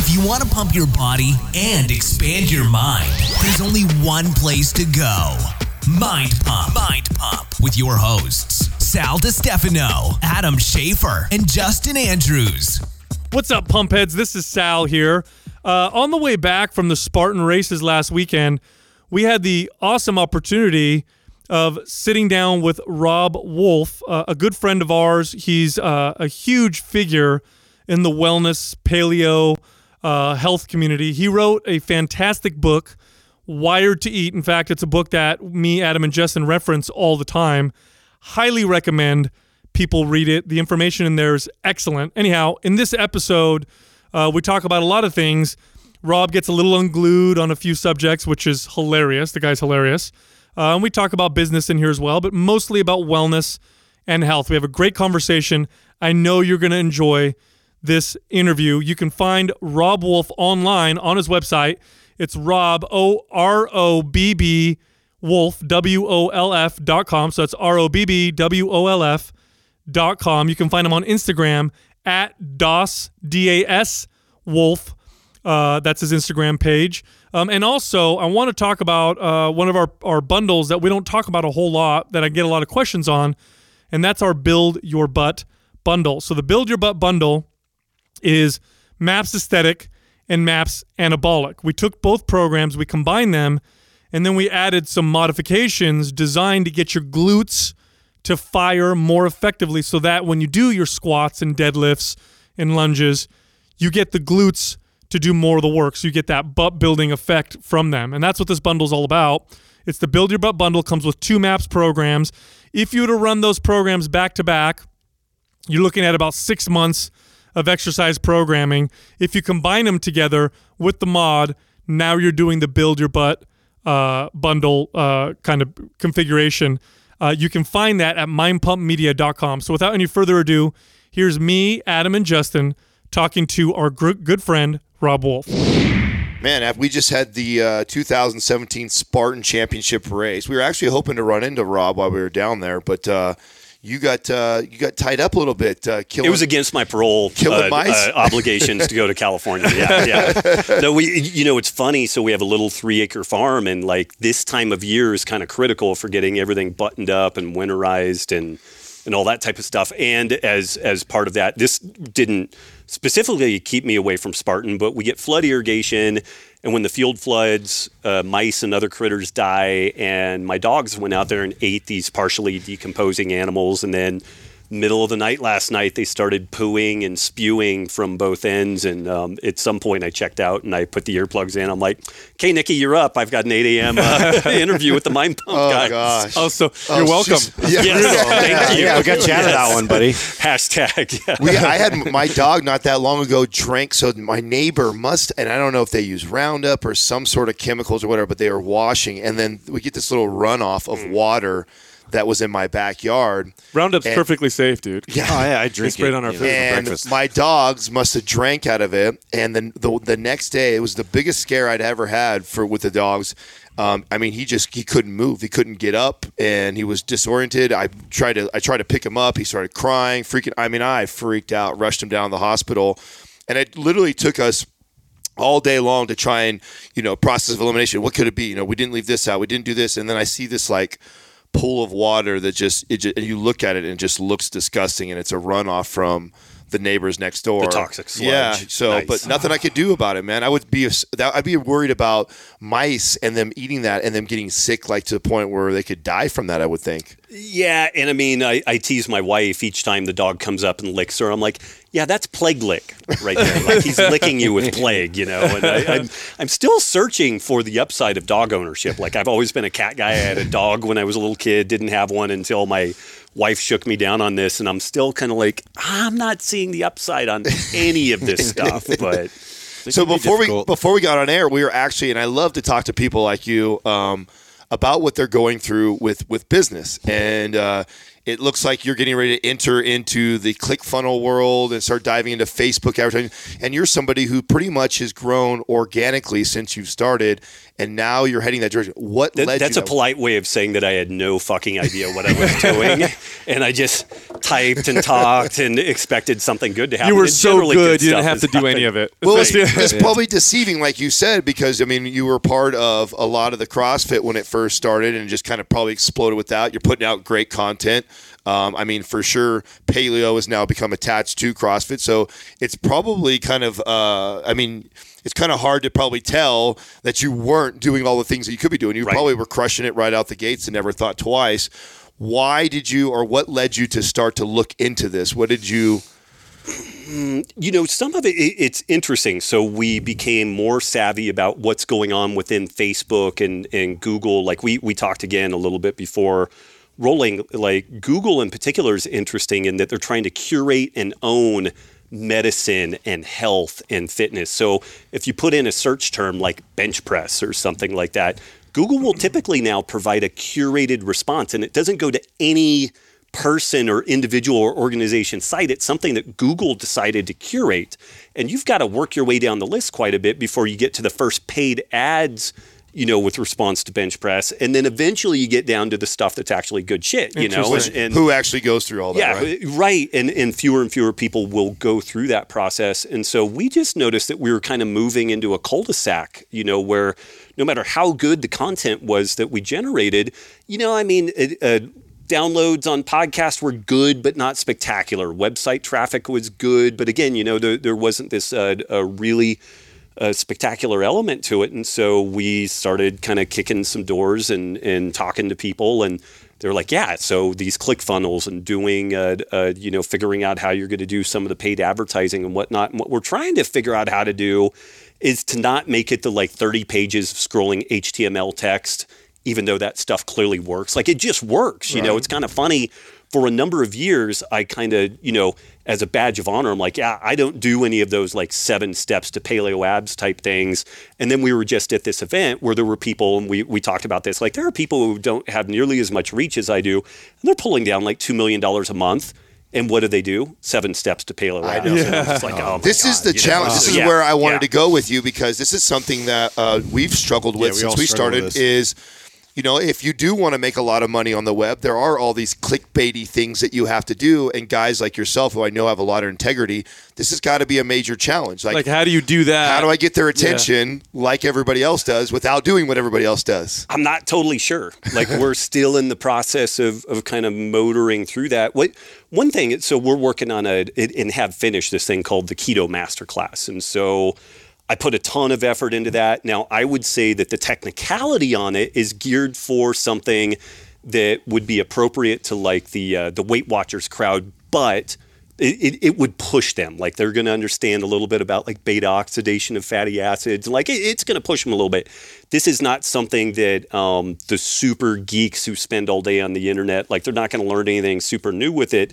If you want to pump your body and expand your mind, there's only one place to go. Mind Pump. Mind Pump with your hosts, Sal DiStefano, Adam Schafer, and Justin Andrews. What's up, pump heads? This is Sal here. Uh, on the way back from the Spartan races last weekend, we had the awesome opportunity of sitting down with Robb Wolf, uh, a good friend of ours. He's uh, a huge figure in the wellness, paleo, uh, health community. He wrote a fantastic book, Wired to Eat. In fact, it's a book that me, Adam, and Justin reference all the time. Highly recommend people read it. The information in there is excellent. Anyhow, in this episode, uh, we talk about a lot of things. Robb gets a little unglued on a few subjects, which is hilarious. The guy's hilarious. Uh, and we talk about business in here as well, but mostly about wellness and health. We have a great conversation. I know you're going to enjoy this interview. You can find Robb Wolf online on his website. It's Rob, O R O B B Wolf, W O L F dot com. So that's R O B B W O L F dot com. You can find him on Instagram at DAS, D A S Wolf. Uh, that's his Instagram page. Um, and also, I want to talk about uh, one of our, our bundles that we don't talk about a whole lot that I get a lot of questions on, and that's our Build Your Butt bundle. So, the Build Your Butt bundle is MAPS Aesthetic and MAPS Anabolic. We took both programs, we combined them, and then we added some modifications designed to get your glutes to fire more effectively so that when you do your squats and deadlifts and lunges, you get the glutes to do more of the work. So you get that butt building effect from them. And that's what this bundle is all about. It's the Build Your Butt bundle, comes with two MAPS programs. If you were to run those programs back to back, you're looking at about six months of exercise programming. If you combine them together with the mod, now you're doing the Build Your Butt uh, bundle uh, kind of configuration. Uh, you can find that at mindpumpmedia.com. So without any further ado, here's me, Adam, and Justin talking to our gr- good friend, Robb Wolf. Man, we just had the uh, 2017 Spartan Championship race. We were actually hoping to run into Robb while we were down there, but uh, you got uh, you got tied up a little bit. Uh, killing, it was against my parole mice? uh, obligations to go to California. Yeah, yeah. no, we you know it's funny. So we have a little three acre farm, and like this time of year is kind of critical for getting everything buttoned up and winterized and and all that type of stuff. And as as part of that, this didn't specifically keep me away from Spartan, but we get flood irrigation. And when the field floods, uh, mice and other critters die. And my dogs went out there and ate these partially decomposing animals. And then middle of the night last night, they started pooing and spewing from both ends. And um, at some point, I checked out and I put the earplugs in. I'm like, "Okay, Nicki, you're up. I've got an 8 a.m. Uh, interview with the Mind Pump guy. oh guys." gosh! Oh, so Oh, you're welcome. yeah, Yes, thank you. Yeah, we got you out of that one, buddy. Hashtag. Yeah. we, I had my dog not that long ago drank. So my neighbor must, and I don't know if they use Roundup or some sort of chemicals or whatever, but they were washing, and then we get this little runoff of water that was in my backyard. Roundup's And- perfectly safe, dude. Yeah. Oh yeah, I They drink sprayed it on our you food know, for for breakfast. my dogs must have drank out of it. And then the, the next day, it was the biggest scare I'd ever had for with the dogs. Um, I mean, he just he couldn't move. He couldn't get up, and he was disoriented. I tried to I tried to pick him up. He started crying, freaking. I mean, I freaked out, rushed him down to the hospital, and it literally took us all day long to try and you know process of elimination. What could it be? You know, we didn't leave this out. We didn't do this, and then I see this like pool of water that just it just, you look at it and it just looks disgusting, and it's a runoff from the neighbors next door. The toxic sludge. Yeah. So, Nice. but nothing I could do about it, man. I would be that I'd be worried about mice and them eating that and them getting sick, like to the point where they could die from that. I would think. Yeah, and I mean, I, I tease my wife each time the dog comes up and licks her. I'm like, yeah, that's plague lick right there. like he's licking you with plague, you know. And I, I'm, I'm still searching for the upside of dog ownership. Like I've always been a cat guy. I had a dog when I was a little kid. Didn't have one until my wife shook me down on this, and I'm still kind of like, I'm not seeing the upside on any of this stuff. But So can be before we before we got on air, we were actually, and I love to talk to people like you um, about what they're going through with with business, and uh, It looks like you're getting ready to enter into the ClickFunnel world and start diving into Facebook advertising. And you're somebody who pretty much has grown organically since you've started, and now you're heading that direction. What That- led that's you? a polite way of saying that I had no fucking idea what I was doing, and I just typed and talked and expected something good to happen. You were and so generally good, you didn't have to has do any of it. Well, it's, Right. it's Yeah. probably deceiving, like you said, because I mean, you were part of a lot of the CrossFit when it first started, and just kind of probably exploded with that. You're putting out great content. Um, I mean, for sure, paleo has now become attached to CrossFit, so it's probably kind of. Uh, I mean, it's kind of hard to probably tell that you weren't doing all the things that you could be doing. You Right. probably were crushing it right out the gates and never thought twice. Why did you, or what led you to start to look into this? What did you? Mm, you know, some of it, it it's interesting. So we became more savvy about what's going on within Facebook and, and Google. Like we we talked again a little bit before rolling. Like Google in particular is interesting in that they're trying to curate and own medicine and health and fitness. So if you put in a search term like bench press or something like that, Google will typically now provide a curated response and it doesn't go to any person or individual or organization site. It's something that Google decided to curate. And you've got to work your way down the list quite a bit before you get to the first paid ads, you know, with response to bench press. And then eventually you get down to the stuff that's actually good shit, you know. And, and Who actually goes through all that? yeah, right? right. And and fewer and fewer people will go through that process. And so we just noticed that we were kind of moving into a cul-de-sac, you know, where no matter how good the content was that we generated, you know, I mean, it, uh, downloads on podcasts were good but not spectacular. Website traffic was good, but again, you know, there, there wasn't this uh, a really a spectacular element to it. And so we started kind of kicking some doors and, and talking to people. And they're like, yeah, so these click funnels and doing, uh, uh, you know, figuring out how you're going to do some of the paid advertising and whatnot. And what we're trying to figure out how to do is to not make it the like 30 pages of scrolling HTML text, even though that stuff clearly works. Like it just works. You know, it's kind of funny. For a number of years, I kind of, you know, as a badge of honor, I'm like, yeah, I don't do any of those like seven steps to paleo abs type things. And then we were just at this event where there were people, and we, we talked about this. Like, there are people who don't have nearly as much reach as I do, and they're pulling down like $2 million a month. And what do they do? Seven steps to paleo abs. And I'm just like, oh my This is the you know? challenge. This is Yeah, where I wanted yeah. to go with you because this is something that uh, we've struggled with we since all we started. Is you know, if you do want to make a lot of money on the web, there are all these clickbaity things that you have to do. And guys like yourself, who I know have a lot of integrity, this has got to be a major challenge. Like, Like, how do you do that? how do I get their attention like everybody else does without doing what everybody else does? I'm not totally sure. Like we're still in the process of, of kind of motoring through that. What one thing? So we're working on a and have finished this thing called the Keto Masterclass, and so I put a ton of effort into that. Now I would say that the technicality on it is geared for something that would be appropriate to like the uh, the Weight Watchers crowd, but it, it, it would push them. Like they're going to understand a little bit about like beta oxidation of fatty acids. Like it, it's going to push them a little bit. This is not something that um, the super geeks who spend all day on the internet, like they're not going to learn anything super new with it.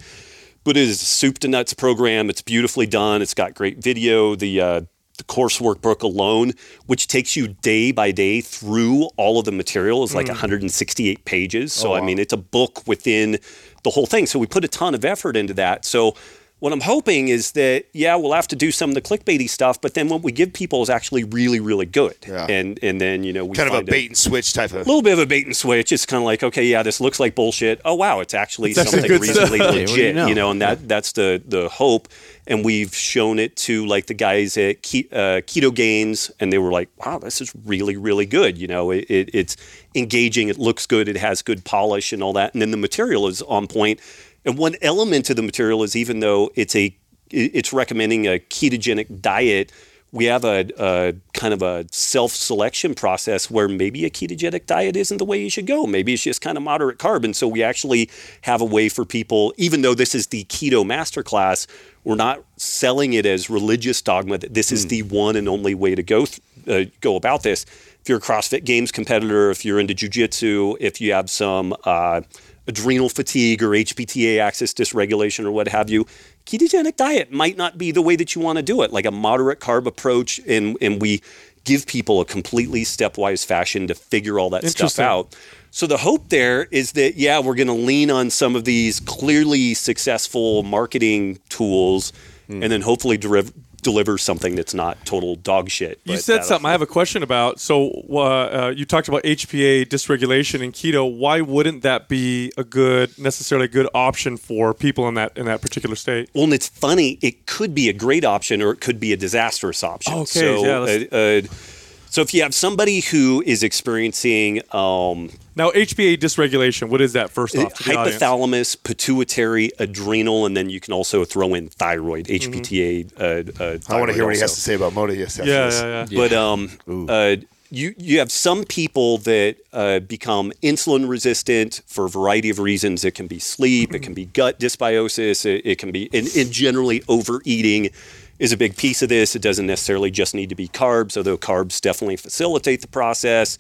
But it is a soup to nuts program. It's beautifully done. It's got great video. The uh, the course workbook alone, which takes you day by day through all of the material, is like hmm. 168 pages. Oh, so I mean, it's a book within the whole thing. So we put a ton of effort into that. So what I'm hoping is that yeah, we'll have to do some of the clickbaity stuff, but then what we give people is actually really, really good. Yeah. And and then you know we Kind of a find bait and switch type of. a little bit of a bait and switch. It's kind of like, okay, yeah, this looks like bullshit. Oh wow, it's actually actually something good reasonably Yeah, what do you legit, know? you know, and that that's the the hope. And we've shown it to like the guys at Ke- uh, Ketogains, and they were like, wow, this is really really good. You know, it, it, it's engaging, it looks good, it has good polish and all that, and then the material is on point. And one element of the material is even though it's a it's recommending a ketogenic diet we have a, a kind of a self-selection process where maybe a ketogenic diet isn't the way you should go. Maybe it's just kind of moderate carb. And so we actually have a way for people, even though this is the keto masterclass, we're not selling it as religious dogma that this is the one and only way to go th- uh, go about this. If you're a CrossFit Games competitor, if you're into jujitsu, if you have some uh, adrenal fatigue or HPTA axis dysregulation or what have you, ketogenic diet might not be the way that you want to do it. Like a moderate carb approach, and and we give people a completely stepwise fashion to figure all that stuff out. So the hope there is that yeah, we're going to lean on some of these clearly successful marketing tools, Hmm. and then hopefully deriv- deliver something that's not total dog shit. You said something I have a question about. So uh, uh, you talked about HPA dysregulation in keto. Why wouldn't that be a good, necessarily a good option for people in that in that particular state? Well, and it's funny. It could be a great option, or it could be a disastrous option. Okay, So, yeah, uh, uh, so if you have somebody who is experiencing um, Now HPA dysregulation. What is that? First off, to the audience? hypothalamus, pituitary, adrenal, and then you can also throw in thyroid, Mm-hmm. HPTA. Uh, uh, I want to hear what he has to say about Moda. Yes, after Yeah, yeah, yeah. But um, uh, you you have some people that uh, become insulin resistant for a variety of reasons. It can be sleep, it can be gut dysbiosis, it, it can be, and, and generally overeating is a big piece of this. It doesn't necessarily just need to be carbs, although carbs definitely facilitate the process.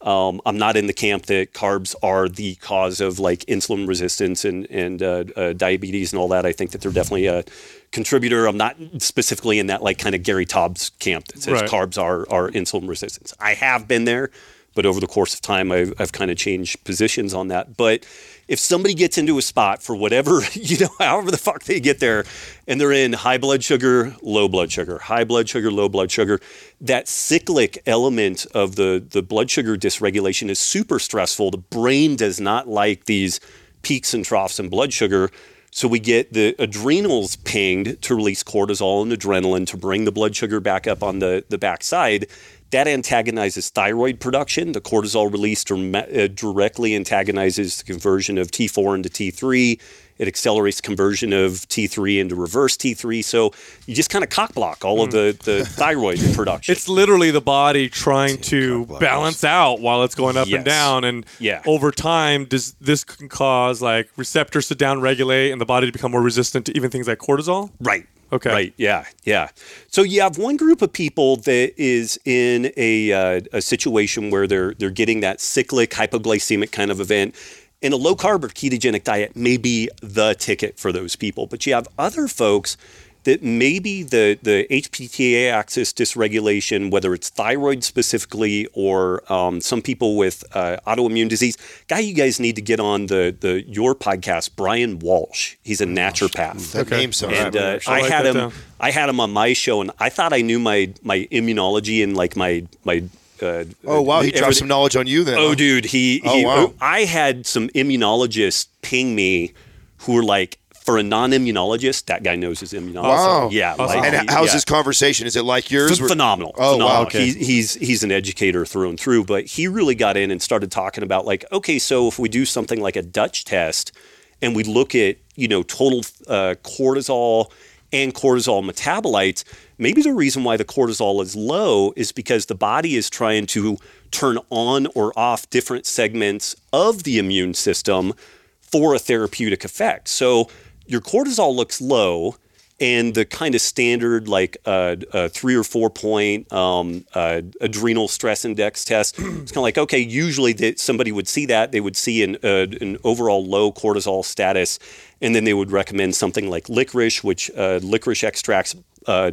Um, I'm not in the camp that carbs are the cause of like insulin resistance and and uh, uh, diabetes and all that. I think that they're definitely a contributor. I'm not specifically in that like kind of Gary Taubes camp that says Right. carbs are are insulin resistance. I have been there, but over the course of time, I've, I've kind of changed positions on that. But if somebody gets into a spot for whatever, you know, however the fuck they get there, and they're in high blood sugar, low blood sugar, high blood sugar, low blood sugar, that cyclic element of the, the blood sugar dysregulation is super stressful. The brain does not like these peaks and troughs in blood sugar. So we get the adrenals pinged to release cortisol and adrenaline to bring the blood sugar back up on the, the backside. That antagonizes thyroid production. The cortisol release uh, directly antagonizes the conversion of T4 into T3. It accelerates conversion of T3 into reverse T3. So you just kind of cock block all of the, the thyroid production. It's literally the body trying to balance out while it's going up and down, and Yeah. over time, does this can cause like receptors to downregulate and the body to become more resistant to even things like cortisol? Right. Okay. Right. Yeah. Yeah. So you have one group of people that is in a, uh, a situation where they're they're getting that cyclic hypoglycemic kind of event. And a low carb or ketogenic diet may be the ticket for those people. But you have other folks that maybe the, the HPTA axis dysregulation, whether it's thyroid specifically or um, some people with uh, autoimmune disease. Guy, you guys need to get on the, the your podcast, Bryan Walsh. He's a naturopath. That name sounds And familiar. uh, I had him. down. I had him on my show, and I thought I knew my my immunology and like my my. Uh, oh wow, he dropped some knowledge on you then. Oh, huh? dude, he. Oh, he wow. I had some immunologists ping me, who were like, for a non-immunologist, that guy knows his immunology. Wow. Yeah. Awesome. like, And how's yeah. this conversation? Is it like yours? Ph- phenomenal. Oh, wow, okay. He's, he's he's an educator through and through, but he really got in and started talking about like, okay, so if we do something like a Dutch test, and we look at you know total uh, cortisol and cortisol metabolites, maybe the reason why the cortisol is low is because the body is trying to turn on or off different segments of the immune system for a therapeutic effect. So your cortisol looks low, and the kind of standard like uh, uh, three or four point um, uh, adrenal stress index test. it's kind of like okay, usually that somebody would see that they would see an uh, an overall low cortisol status, and then they would recommend something like licorice, which uh, licorice extracts. Uh,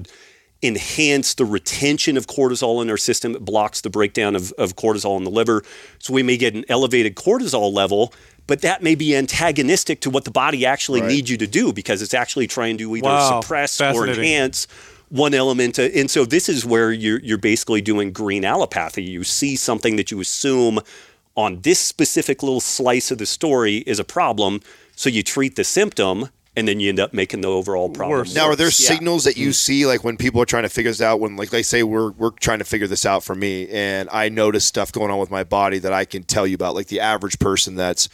enhance the retention of cortisol in our system. It blocks the breakdown of, of cortisol in the liver. So we may get an elevated cortisol level, but that may be antagonistic to what the body actually needs you to do because it's actually trying to either Wow. suppress or enhance one element. And so this is where you're, you're basically doing green allopathy. You see something that you assume on this specific little slice of the story is a problem. So you treat the symptom and then you end up making the overall problem. Worse. Now, are there worse. Yeah. signals that you hmm. see, like when people are trying to figure this out? When, like, they say we're we're trying to figure this out for me, and I notice stuff going on with my body that I can tell you about, like the average person that's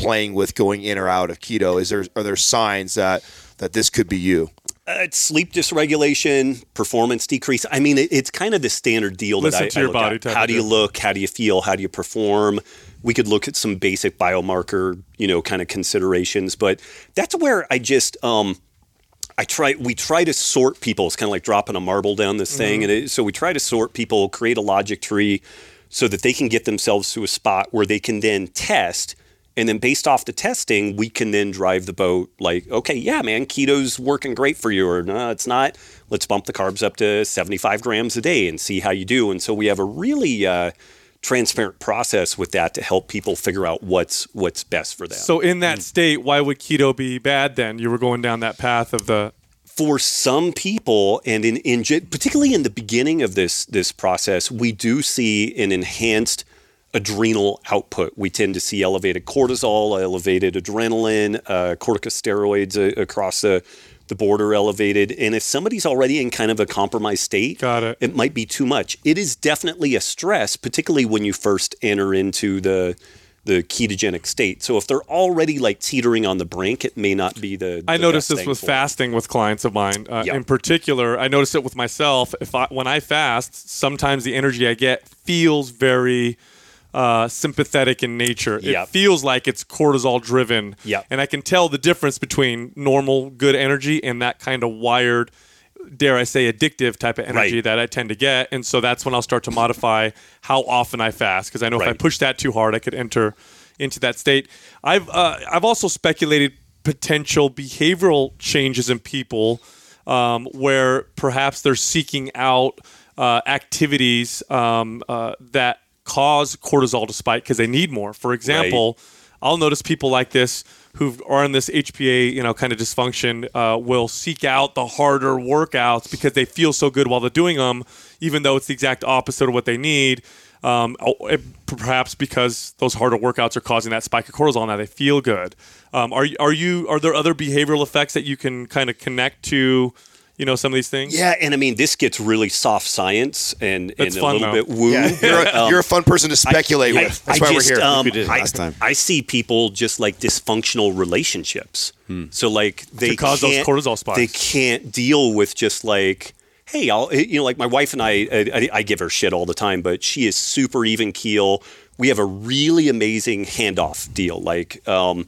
playing with going in or out of keto. Is there are there signs that that this could be you? Uh, it's sleep dysregulation, performance decrease. I mean, it, it's kind of the standard deal Listen that I, to I your look body at. type How do you look? How do you feel? How do you perform? We could look at some basic biomarker, you know, kind of considerations, but that's where I just um, I try. We try to sort people. It's kind of like dropping a marble down this thing, and it, so we try to sort people, create a logic tree, so that they can get themselves to a spot where they can then test. And then based off the testing, we can then drive the boat like, okay, yeah, man, keto's working great for you, or no, it's not. Let's bump the carbs up to 75 grams a day and see how you do. And so we have a really uh, transparent process with that to help people figure out what's what's best for them. So in Mm. that state, why would keto be bad then? You were going down that path of the for some people, and in, in particularly in the beginning of this this process, we do see an enhanced adrenal output. We tend to see elevated cortisol, elevated adrenaline, uh, corticosteroids uh, across the the border elevated. And if somebody's already in kind of a compromised state, Got it. it might be too much. It is definitely a stress, particularly when you first enter into the the ketogenic state. So if they're already like teetering on the brink, it may not be the. I the noticed best this with fasting with clients of mine. Uh, Yeah. In particular, I noticed it with myself. If I when I fast, sometimes the energy I get feels very uh, sympathetic in nature. Yeah. It feels like it's cortisol driven. Yeah. And I can tell the difference between normal good energy and that kind of wired dare I say, addictive type of energy Right. that I tend to get. And so that's when I'll start to modify how often I fast because I know if I push that too hard, I could enter into that state. I've uh, I've also speculated potential behavioral changes in people um, where perhaps they're seeking out uh, activities um, uh, that cause cortisol to spike because they need more. For example, I'll notice people like this who are in this HPA, you know, kind of dysfunction, uh, will seek out the harder workouts because they feel so good while they're doing them, even though it's the exact opposite of what they need. Um, oh, perhaps because those harder workouts are causing that spike of cortisol. Now they feel good. Um, are are you? Are there other behavioral effects that you can kind of connect to? You know, some of these things. Yeah, and I mean, this gets really soft science and, and That's a fun, little though. bit woo. Yeah, you're a, Um, you're a fun person to speculate I- with. That's I why just, we're here. um, We did I, last time. I see people just like dysfunctional relationships. So like they cause those can't- cortisol spikes. They can't deal with just like, hey, I'll you know like my wife and I, I, I give her shit all the time, but she is super even keel. We have a really amazing handoff deal. Like, um,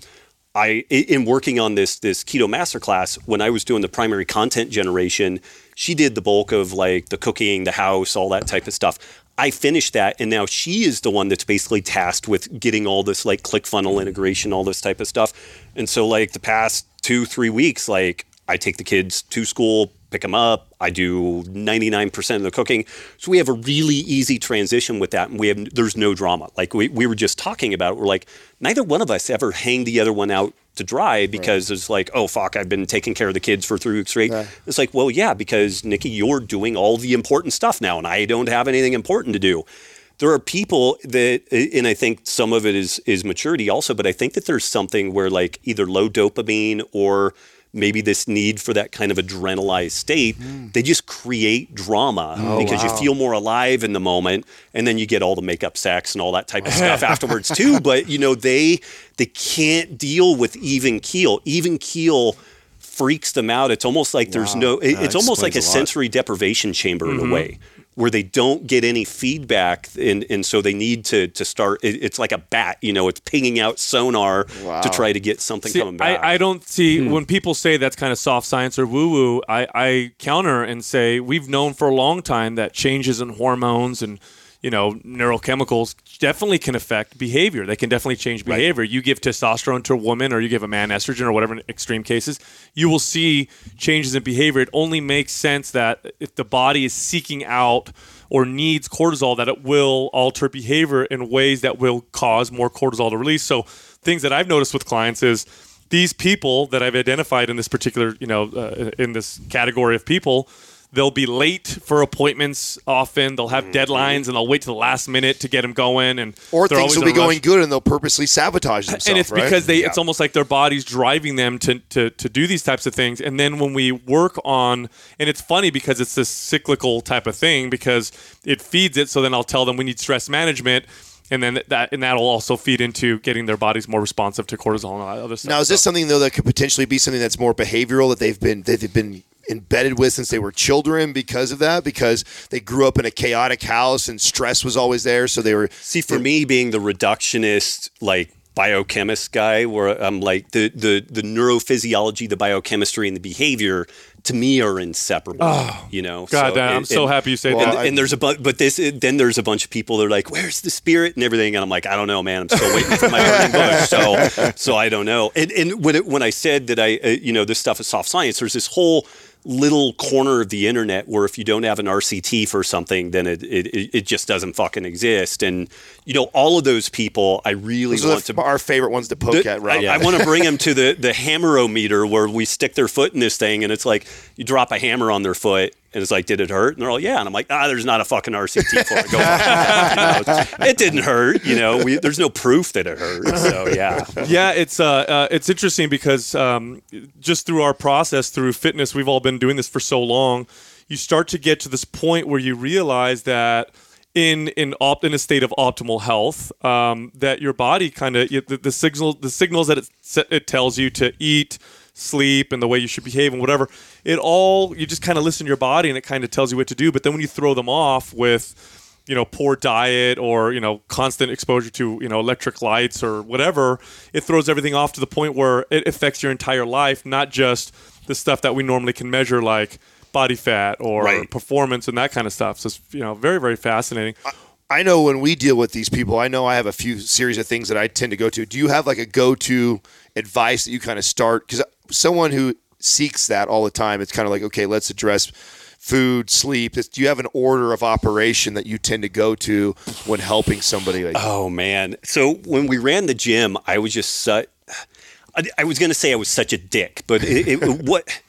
I in working on this this keto masterclass when I was doing the primary content generation, she did the bulk of like the cooking, the house, all that type of stuff. I finished that, and now she is the one that's basically tasked with getting all this like click funnel mm-hmm. integration, all this type of stuff. And so, like the past two three weeks, like I take the kids to school, pick them up. I do 99% of the cooking. So we have a really easy transition with that. And we have, there's no drama. Like we, we were just talking about it. We're like, neither one of us ever hang the other one out to dry because it's like, oh, fuck, I've been taking care of the kids for three weeks straight. It's like, well, yeah, because Nicki, you're doing all the important stuff now and I don't have anything important to do there are people that and i think some of it is is maturity also but i think that there's something where like either low dopamine or maybe this need for that kind of adrenalized state they just create drama because you feel more alive in the moment and then you get all the makeup sex and all that type of stuff afterwards too. But you know they they can't deal with even keel. Even keel freaks them out. It's almost like there's no it- it's almost like a a sensory deprivation chamber in a way where they don't get any feedback and, and so they need to to start it, it's like a bat you know it's pinging out sonar to try to get something See, coming back I, I don't see Hmm. when people say that's kind of soft science or woo woo. I, I counter and say we've known for a long time that changes in hormones and you know neurochemicals definitely can affect behavior. They can definitely change behavior. You give testosterone to a woman or you give a man estrogen or whatever in extreme cases, you will see changes in behavior. It only makes sense that if the body is seeking out or needs cortisol that it will alter behavior in ways that will cause more cortisol to release. So things that I've noticed with clients is these people that I've identified in this particular, you know, uh, in this category of people, they'll be late for appointments often. They'll have mm-hmm. deadlines and they'll wait to the last minute to get them going. And or things will be a rush. going good and they'll purposely sabotage themselves. And it's right? because they Yeah. it's almost like their body's driving them to, to to do these types of things. And then when we work on and it's funny because it's this cyclical type of thing because it feeds it. So then I'll tell them we need stress management. And then that and that'll also feed into getting their bodies more responsive to cortisol and all that other stuff. Now, is this So- something though that could potentially be something that's more behavioral that they've been that they've been embedded with since they were children because of that? Because they grew up in a chaotic house and stress was always there, so they were. see for me being the reductionist like biochemist guy where i'm like the the the neurophysiology the biochemistry and the behavior to me are inseparable you know Oh, God So- damn, I'm so and- happy you say Well, that. and, and there's a bunch, but this then there's a bunch of people that are like, "Where's the spirit?" and everything, and I'm like, "I don't know, man. I'm still waiting for my burning bush." So, so I don't know. And and when it, when I said that I, uh, you know, this stuff is soft science, there's this whole little corner of the internet where if you don't have an RCT for something, then it it, it just doesn't fucking exist. And you know, all of those people, I really Those want are to. our favorite ones to poke The- at, Robb. I, I want to bring them to the the hammerometer where we stick their foot in this thing, and it's like you drop a hammer on their foot, and it's like, did it hurt? And they're all, yeah. And I'm like, ah, there's not a fucking RCT for it. Go you know? It didn't hurt. You know, we, there's no proof that it hurt. So yeah. yeah, it's uh, uh, it's interesting because um, just through our process through fitness, we've all been doing this for so long. You start to get to this point where you realize that in in opt in a state of optimal health, um, that your body kind of the, the signal the signals that it it tells you to eat, sleep, and the way you should behave and whatever. It all you just kind of listen to your body and it kind of tells you what to do. But then when you throw them off with you know poor diet or you know constant exposure to you know electric lights or whatever it throws everything off to the point where it affects your entire life not just the stuff that we normally can measure like body fat or Right. performance and that kind of stuff so it's you know very very fascinating I know when we deal with these people, I know I have a few series of things that I tend to go to. Do you have like a go to advice that you kind of start? Because someone who seeks that all the time, it's kind of like, okay, let's address food, sleep. Do you have an order of operation that you tend to go to when helping somebody? Like, Oh man! So when we ran the gym, I was just such. I, was going to say I was such a dick, but it, it, what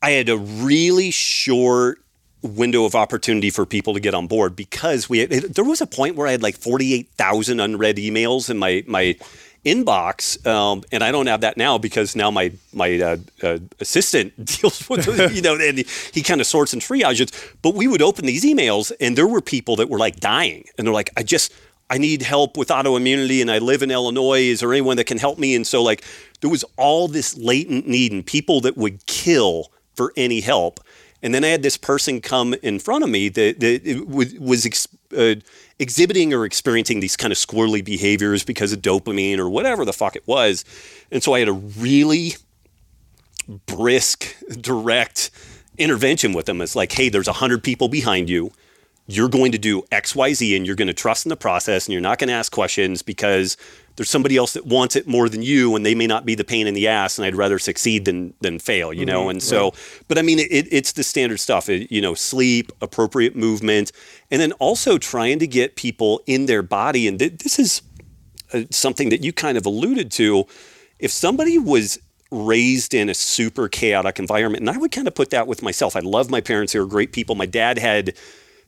I had a really short window of opportunity for people to get on board because we had, there was a point where I had like forty eight thousand unread emails in my my inbox, um, and I don't have that now because now my my uh, uh, assistant deals with you know, and he, he kind of sorts and triages. But we would open these emails, and there were people that were like dying, and they're like, I just I need help with autoimmunity, and I live in Illinois. Is there anyone that can help me? And so like there was all this latent need and people that would kill for any help. And then I had this person come in front of me that, that was, ex, uh, exhibiting or experiencing these kind of squirrely behaviors because of dopamine or whatever the fuck it was. And so I had a really brisk, direct intervention with them. It's like, hey, there's 100 people behind you. You're going to do X, Y, Z, and you're going to trust in the process, and you're not going to ask questions because there's somebody else that wants it more than you, and they may not be the pain in the ass. And I'd rather succeed than than fail, you know. and so, but I mean, it, it's the standard stuff. It, you know, sleep, appropriate movement, and then also trying to get people in their body. And th- this is uh, something that you kind of alluded to. If somebody was raised in a super chaotic environment, and I would kind of put that with myself. I love my parents; they were great people. My dad had.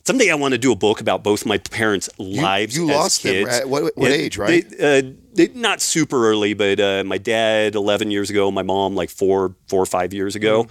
Someday I want to do a book about both my parents' lives. you as lost them at what- what age, right? They, uh, they, not super early, but uh, my dad eleven years ago, my mom like four, four or five years ago.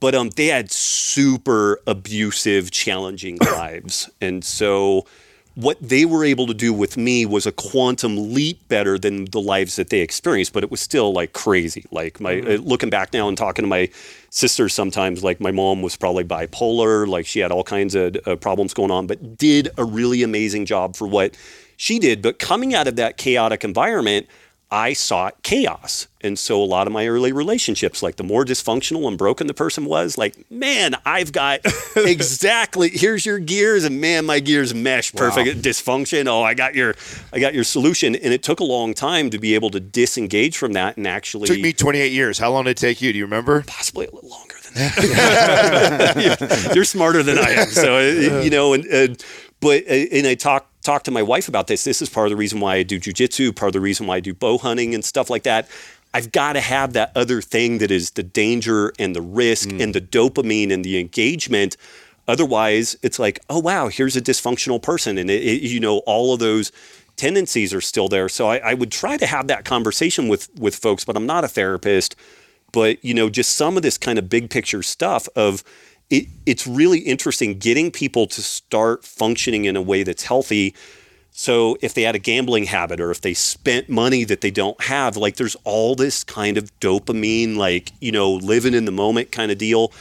But um, they had super abusive, challenging lives, and so what they were able to do with me was a quantum leap better than the lives that they experienced. But it was still like crazy. Like my uh, looking back now and talking to my sisters sometimes, like my mom was probably bipolar, like she had all kinds of uh, problems going on, but did a really amazing job for what she did. But coming out of that chaotic environment, I sought chaos. And so a lot of my early relationships, like the more dysfunctional and broken the person was, like, man, I've got exactly here's your gears, and man, my gears mesh perfect. Dysfunction. Oh, I got your I got your solution. And it took a long time to be able to disengage from that and actually took me 28 years. How long did it take you? Do you remember? possibly a little longer than that. you're, you're smarter than I am. So you know, and uh, but uh, and I talk talk to my wife about this. This is part of the reason why I do jujitsu. Part of the reason why I do bow hunting and stuff like that. I've got to have that other thing that is the danger and the risk mm. and the dopamine and the engagement. Otherwise, it's like, oh wow, here's a dysfunctional person, and it, it, you know all of those tendencies are still there. So I, I would try to have that conversation with with folks, but I'm not a therapist but you know just some of this kind of big picture stuff of it, it's really interesting getting people to start functioning in a way that's healthy. So if they had a gambling habit or if they spent money that they don't have like there's all this kind of dopamine like you know living in the moment kind of deal.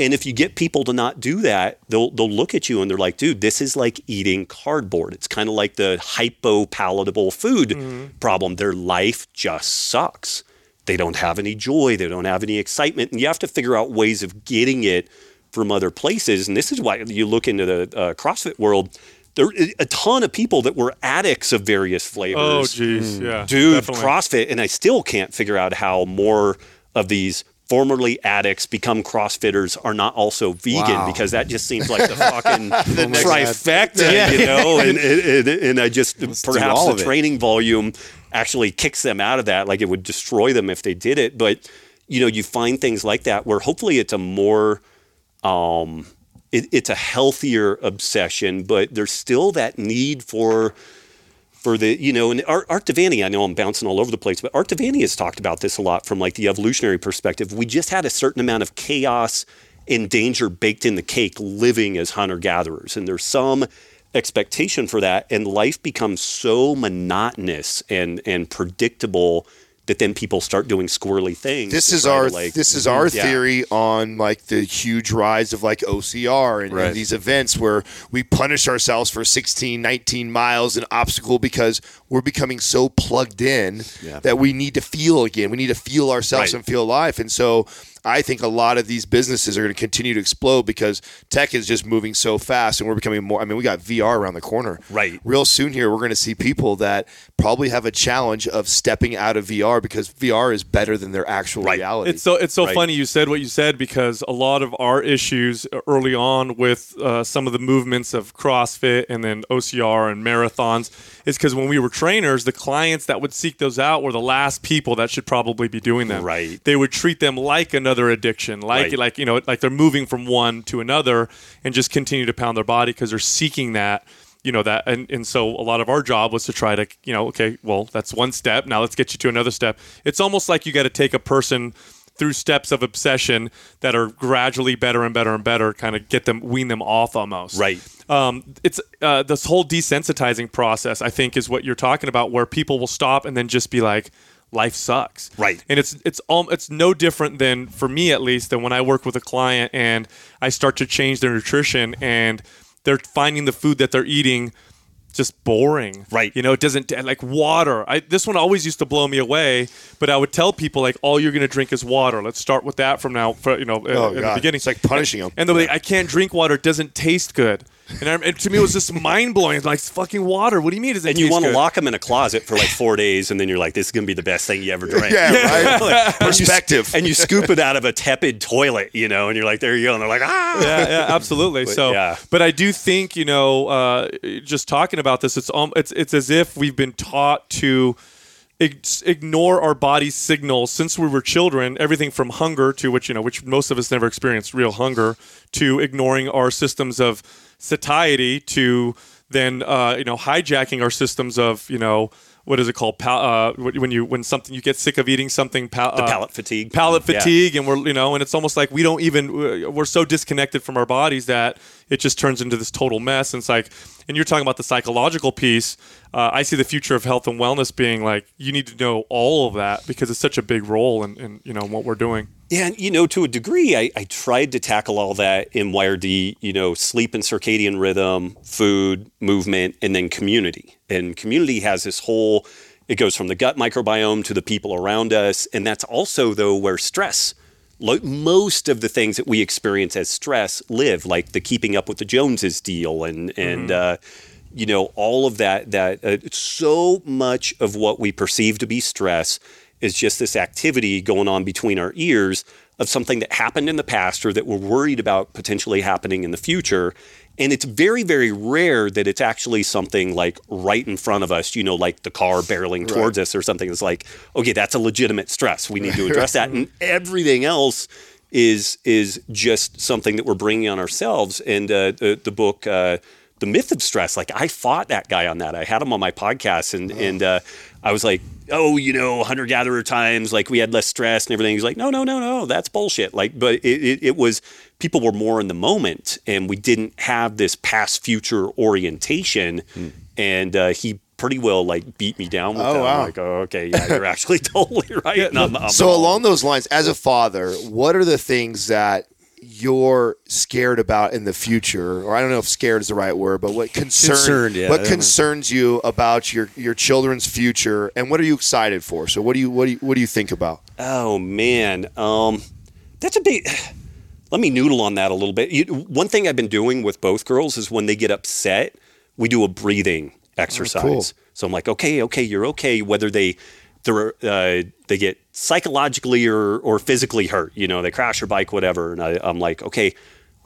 And if you get people to not do that they'll they'll look at you and they're like dude this is like eating cardboard. It's kind of like the hypo palatable food mm-hmm. problem. Their life just sucks. They don't have any joy, they don't have any excitement, and you have to figure out ways of getting it from other places. And this is why you look into the uh, CrossFit world. There are a ton of people that were addicts of various flavors. oh jeez yeah Dude, definitely. CrossFit, and I still can't figure out how more of these formerly addicts become CrossFitters are not also vegan Wow. because that just seems like the fucking next trifecta, you know. And, and, and I just do perhaps the of it. training volume actually kicks them out of that, like it would destroy them if they did it. But you know, you find things like that where hopefully it's a more um, it, it's a healthier obsession, but there's still that need for for the you know and Art, Art De Vany. I know I'm bouncing all over the place, but Art De Vany has talked about this a lot from like the evolutionary perspective. We just had a certain amount of chaos and danger baked in the cake living as hunter gatherers, and there's some expectation for that, and life becomes so monotonous and and predictable that then people start doing squirrely things. This is our like, this is our Yeah. theory on like the huge rise of like OCR and, and these events where we punish ourselves for 16, 19 miles an obstacle because we're becoming so plugged in Yeah. that we need to feel again. We need to feel ourselves Right. and feel life. And so I think a lot of these businesses are going to continue to explode because tech is just moving so fast and we're becoming more. I mean, we got VR around the corner. Right. Real soon here, we're going to see people that probably have a challenge of stepping out of VR because VR is better than their actual Right. reality. It's so it's so Right. funny you said what you said because a lot of our issues early on with uh, some of the movements of CrossFit and then OCR and marathons is because when we were trainers, the clients that would seek those out were the last people that should probably be doing them. Right. They would treat them like another addiction, like Right. like you know, like they're moving from one to another and just continue to pound their body because they're seeking that you know that and, and so a lot of our job was to try to you know okay well that's one step now let's get you to another step it's almost like you got to take a person through steps of obsession that are gradually better and better and better kind of get them wean them off almost Right. um, it's uh, this whole desensitizing process i think is what you're talking about where people will stop and then just be like life sucks Right. and it's it's all it's no different than for me at least than when I work with a client and I start to change their nutrition and they're finding the food that they're eating just boring. Right. You know, it doesn't like water. I this one always used to blow me away, but I would tell people like all you're going to drink is water. Let's start with that from now for you know Oh, in the beginning. It's like punishing 'em. And they're like I can't drink water. It doesn't taste good. And, I, and to me it was just mind blowing. It's like it's fucking water. What do you mean it doesn't And you want to lock them in a closet for like four days, and then you're like, "This is gonna be the best thing you ever drank." yeah, right. And you Perspective. and you scoop it out of a tepid toilet, you know, and you're like, "There you go," and they're like, "Ah." yeah, yeah, absolutely. so, yeah. but I do think you know, uh, just talking about this, it's um, it's it's as if we've been taught to ignore our body's signals since we were children. Everything from hunger to which you know, which most of us never experienced real hunger, to ignoring our systems of satiety, to then uh, you know hijacking our systems of you know. What is it called? Pal- uh, when you when something you get sick of eating something. Pal- The uh, palate fatigue. palate Yeah. fatigue and we're you know and it's almost like we don't even we're so disconnected from our bodies that it just turns into this total mess and it's like and you're talking about the psychological piece uh, i see the future of health and wellness being like you need to know all of that because it's such a big role in, in you know what we're doing Yeah, and you know, to a degree, I, I tried to tackle all that in Wired, you know, sleep and circadian rhythm, food, movement, and then community. And community has this whole, it goes from the gut microbiome to the people around us. And that's also, though, where stress, lo- most of the things that we experience as stress live, like the keeping up with the Joneses deal and, and, uh, you know, all of that, that uh, so much of what we perceive to be stress is just this activity going on between our ears of something that happened in the past or that we're worried about potentially happening in the future. And it's very, very rare that it's actually something like right in front of us, you know, like the car barreling towards us or something. It's like, okay, that's a legitimate stress. We need to address that. And everything else is is just something that we're bringing on ourselves. And uh, the, the book, uh, the myth of stress like i fought that guy on that i had him on my podcast and and uh, i was like oh you know hunter gatherer times like we had less stress and everything. He's like no no no no that's bullshit. Like but it, it, it was people were more in the moment and we didn't have this past future orientation. And uh, he pretty well like beat me down with Oh, that. Wow. I'm like oh okay yeah you're actually totally right. And I'm- I'm So wrong. along those lines, as a father, what are the things that you're scared about in the future, or I don't know if "scared" is the right word, but what concern, Concerned, yeah. what concerns you about your your children's future, and what are you excited for? So what do you what do you what do you think about? Oh man, um, that's a big. Let me noodle on that a little bit. You, one thing I've been doing with both girls is when they get upset, we do a breathing exercise. cool. So I'm like, okay, okay, you're okay. Whether they they're, uh, they get psychologically or or physically hurt. You know, they crash their bike, whatever. And I, I'm like, okay,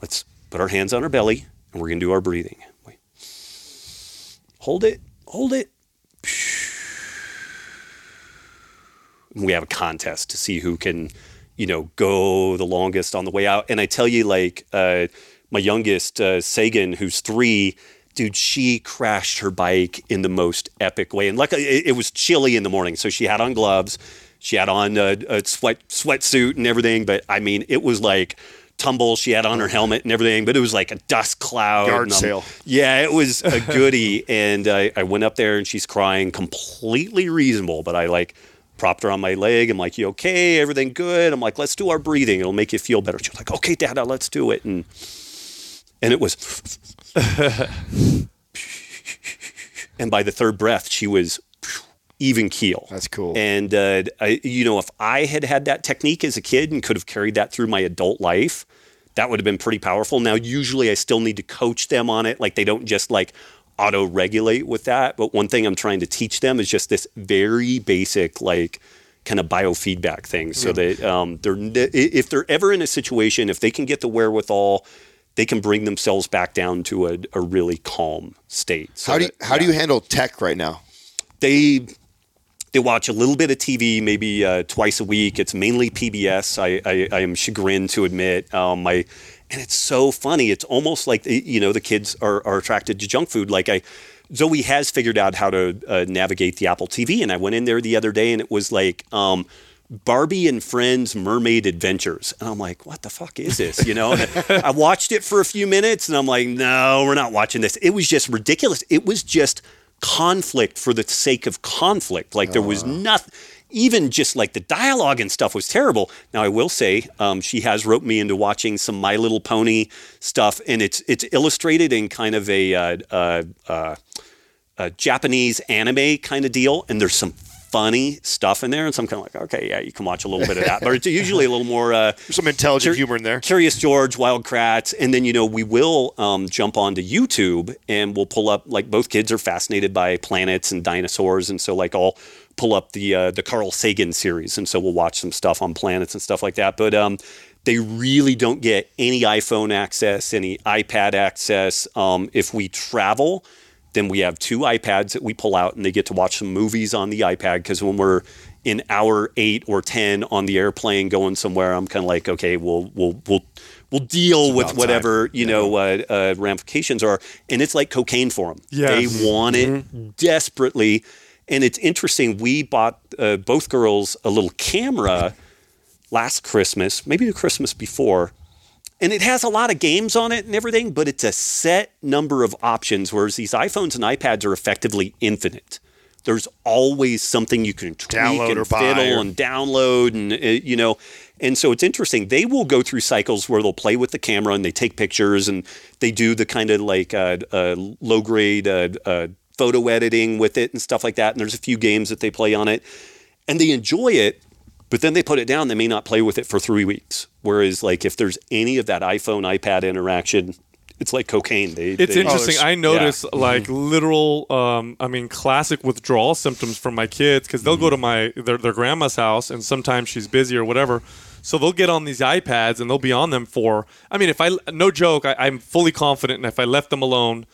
let's put our hands on our belly and we're gonna do our breathing. Wait. Hold it, hold it. And we have a contest to see who can, you know, go the longest on the way out. And I tell you, like, uh, my youngest, uh, Sagan, who's three, dude, she crashed her bike in the most epic way. And like, it was chilly in the morning, so she had on gloves, she had on a, a sweat sweatsuit and everything. But I mean, it was like tumble. She had on her helmet and everything, but it was like a dust cloud. Yard sale. Yeah, it was a goodie. and I, I went up there and she's crying, completely reasonable. But I like propped her on my leg. I'm like, "You okay? Everything good?" I'm like, "Let's do our breathing. It'll make you feel better." She's like, "Okay, Dada, let's do it." And and it was. and by the third breath, she was even keel. That's cool. And uh, I, you know, if I had had that technique as a kid and could have carried that through my adult life, that would have been pretty powerful. Now, usually, I still need to coach them on it. Like they don't just like auto regulate with that. But one thing I'm trying to teach them is just this very basic like kind of biofeedback thing, so that um, they're if they're ever in a situation, if they can get the wherewithal. They can bring themselves back down to a, a really calm state. So How do you, that- how do you handle tech right now? they they watch a little bit of TV, maybe uh, twice a week. It's mainly PBS. I, I, I am chagrined to admit. Um, and it's so funny. It's almost like you know the kids are, are attracted to junk food. Like I, Zoe has figured out how to uh, navigate the Apple TV, and I went in there the other day, and it was like. Um, Barbie and Friends Mermaid Adventures. And I'm like, what the fuck is this? You know, I watched it for a few minutes and I'm like, no, we're not watching this. It was just ridiculous. It was just conflict for the sake of conflict. Like there was nothing, even just like the dialogue and stuff was terrible. Now I will say, um, she has roped me into watching some My Little Pony stuff, and it's it's illustrated in kind of a uh, uh, uh, a Japanese anime kind of deal, and there's some funny stuff in there, and so I'm kind of like, okay, yeah, you can watch a little bit of that, but it's usually a little more. Uh, some intelligent Cur- humor in there. Curious George, Wild Kratts, and then you know we will um, jump onto YouTube and we'll pull up like both kids are fascinated by planets and dinosaurs, and so like I'll pull up the uh, the Carl Sagan series, and so we'll watch some stuff on planets and stuff like that. But um, they really don't get any iPhone access, any iPad access. Um, if we travel, then we have two iPads that we pull out, and they get to watch some movies on the iPad. Because when we're in hour eight or ten on the airplane going somewhere, I'm kind of like, okay, we'll we'll we'll we'll deal with whatever you know uh, uh, ramifications are, and it's like cocaine for them. Yes. They want it desperately, and it's interesting. We bought uh, both girls a little camera last Christmas, maybe the Christmas before, and it has a lot of games on it and everything, but it's a set number of options, whereas these iPhones and iPads are effectively infinite. There's always something you can tweak Download and or buy fiddle or- and download, and uh, you know, and so it's interesting. They will go through cycles where they'll play with the camera and they take pictures and they do the kind of like uh, uh, low grade uh, uh, photo editing with it and stuff like that. And there's a few games that they play on it, and they enjoy it but then they put it down they may not play with it for three weeks whereas like if there's any of that iphone ipad interaction it's like cocaine they, It's they- interesting. there's- I notice yeah. like literal, um, I mean, classic withdrawal symptoms from my kids because they'll go to my their, their grandma's house and sometimes she's busy or whatever. So they'll get on these iPads and they'll be on them for. I mean, if I no joke, I, I'm fully confident, and if I left them alone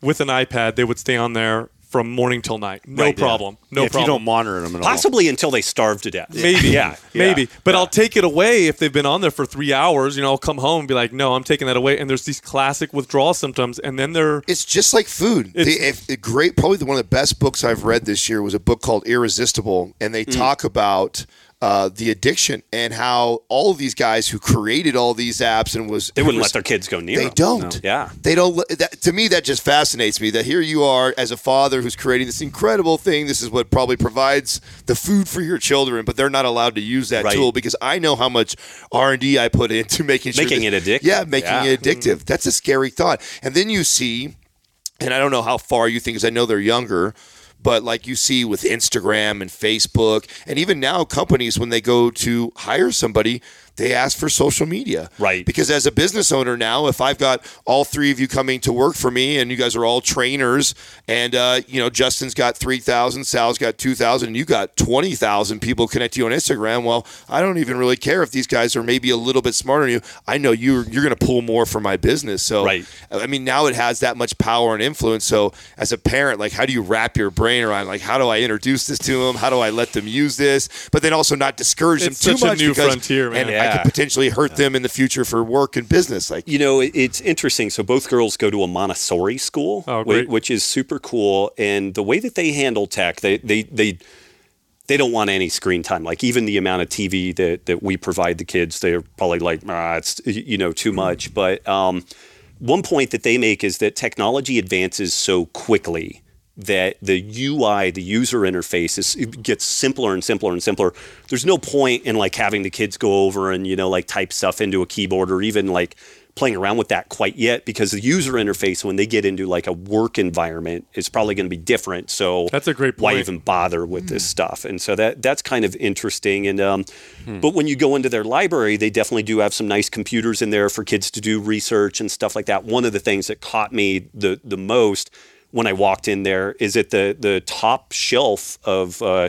with an iPad, they would stay on there from morning till night. No Right, yeah. problem. No if problem. you don't monitor them at all. possibly until they starve to death Maybe, yeah, maybe. yeah. But I'll take it away if they've been on there for three hours. You know, I'll come home and be like, "No, I'm taking that away." And there's these classic withdrawal symptoms, and then they're It's just like food. It's- the, if, the great, probably one of the best books I've read this year was a book called Irresistible, and Mm. they talk about uh, the addiction and how all of these guys who created all these apps and was they wouldn't let their kids go near They them. don't. yeah They don't. That, to me, that just fascinates me. That here you are as a father who's creating this incredible thing. This is what probably provides the food for your children, but they're not allowed to use that Right. tool because I know how much R and D I put into making sure Making that- it addictive. Yeah, making Yeah. it addictive. That's a scary thought. And then you see, and I don't know how far you think, because I know they're younger. But like you see with Instagram and Facebook, and even now companies when they go to hire somebody, they ask for social media. Right. Because as a business owner now, if I've got all three of you coming to work for me and you guys are all trainers and, uh, you know, Justin's got 3,000, Sal's got 2,000, and you got 20,000 people connect to you on Instagram, well, I don't even really care if these guys are maybe a little bit smarter than you. I know you're, you're going to pull more for my business. So, Right. I mean, now it has that much power and influence. So, as a parent, like, how do you wrap your brain around, like, how do I introduce this to them? How do I let them use this? But then also not discourage It's them too such a much new because frontier, man. and I Yeah. could potentially hurt them in the future for work and business. Like, You know, it- it's interesting. So both girls go to a Montessori school, Oh, whi- great. which is super cool. And the way that they handle tech, they they they they don't want any screen time. Like even the amount of TV that that we provide the kids, they're probably like, ah, it's you know too much. But um, one point that they make is that technology advances so quickly that the UI, the user interface, is it gets simpler and simpler and simpler. There's no point in like having the kids go over and you know like type stuff into a keyboard or even like playing around with that quite yet because the user interface when they get into like a work environment is probably going to be different. So That's a great point. Why even bother with this stuff? And so that that's kind of interesting. And um, but when you go into their library, they definitely do have some nice computers in there for kids to do research and stuff like that. One of the things that caught me the the most when I walked in there is that the the top shelf of uh,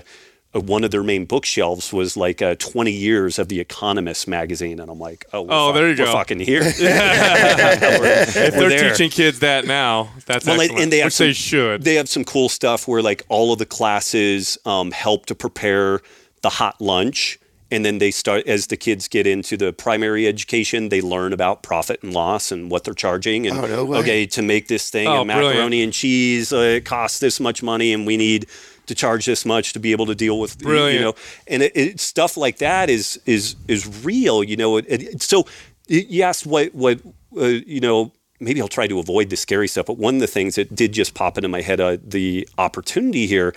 one of their main bookshelves was like uh, 20 years of the Economist magazine, and I'm like, oh, we're Oh, fuck- there you we're go. fucking here. if they're there. teaching kids that now, that's Well, excellent. and they have which they some- should. They have some cool stuff where like all of the classes um, help to prepare the hot lunch. And then they start as the kids get into the primary education, they learn about profit and loss and what they're charging. And Oh, no okay, to make this thing Oh, and macaroni brilliant. and cheese, uh, it costs this much money, and we need to charge this much to be able to deal with you know. And it, it, stuff like that is is is real. You know, it, it, so y- you asked what what uh, you know. Maybe I'll try to avoid the scary stuff. But one of the things that did just pop into my head, uh, the opportunity here,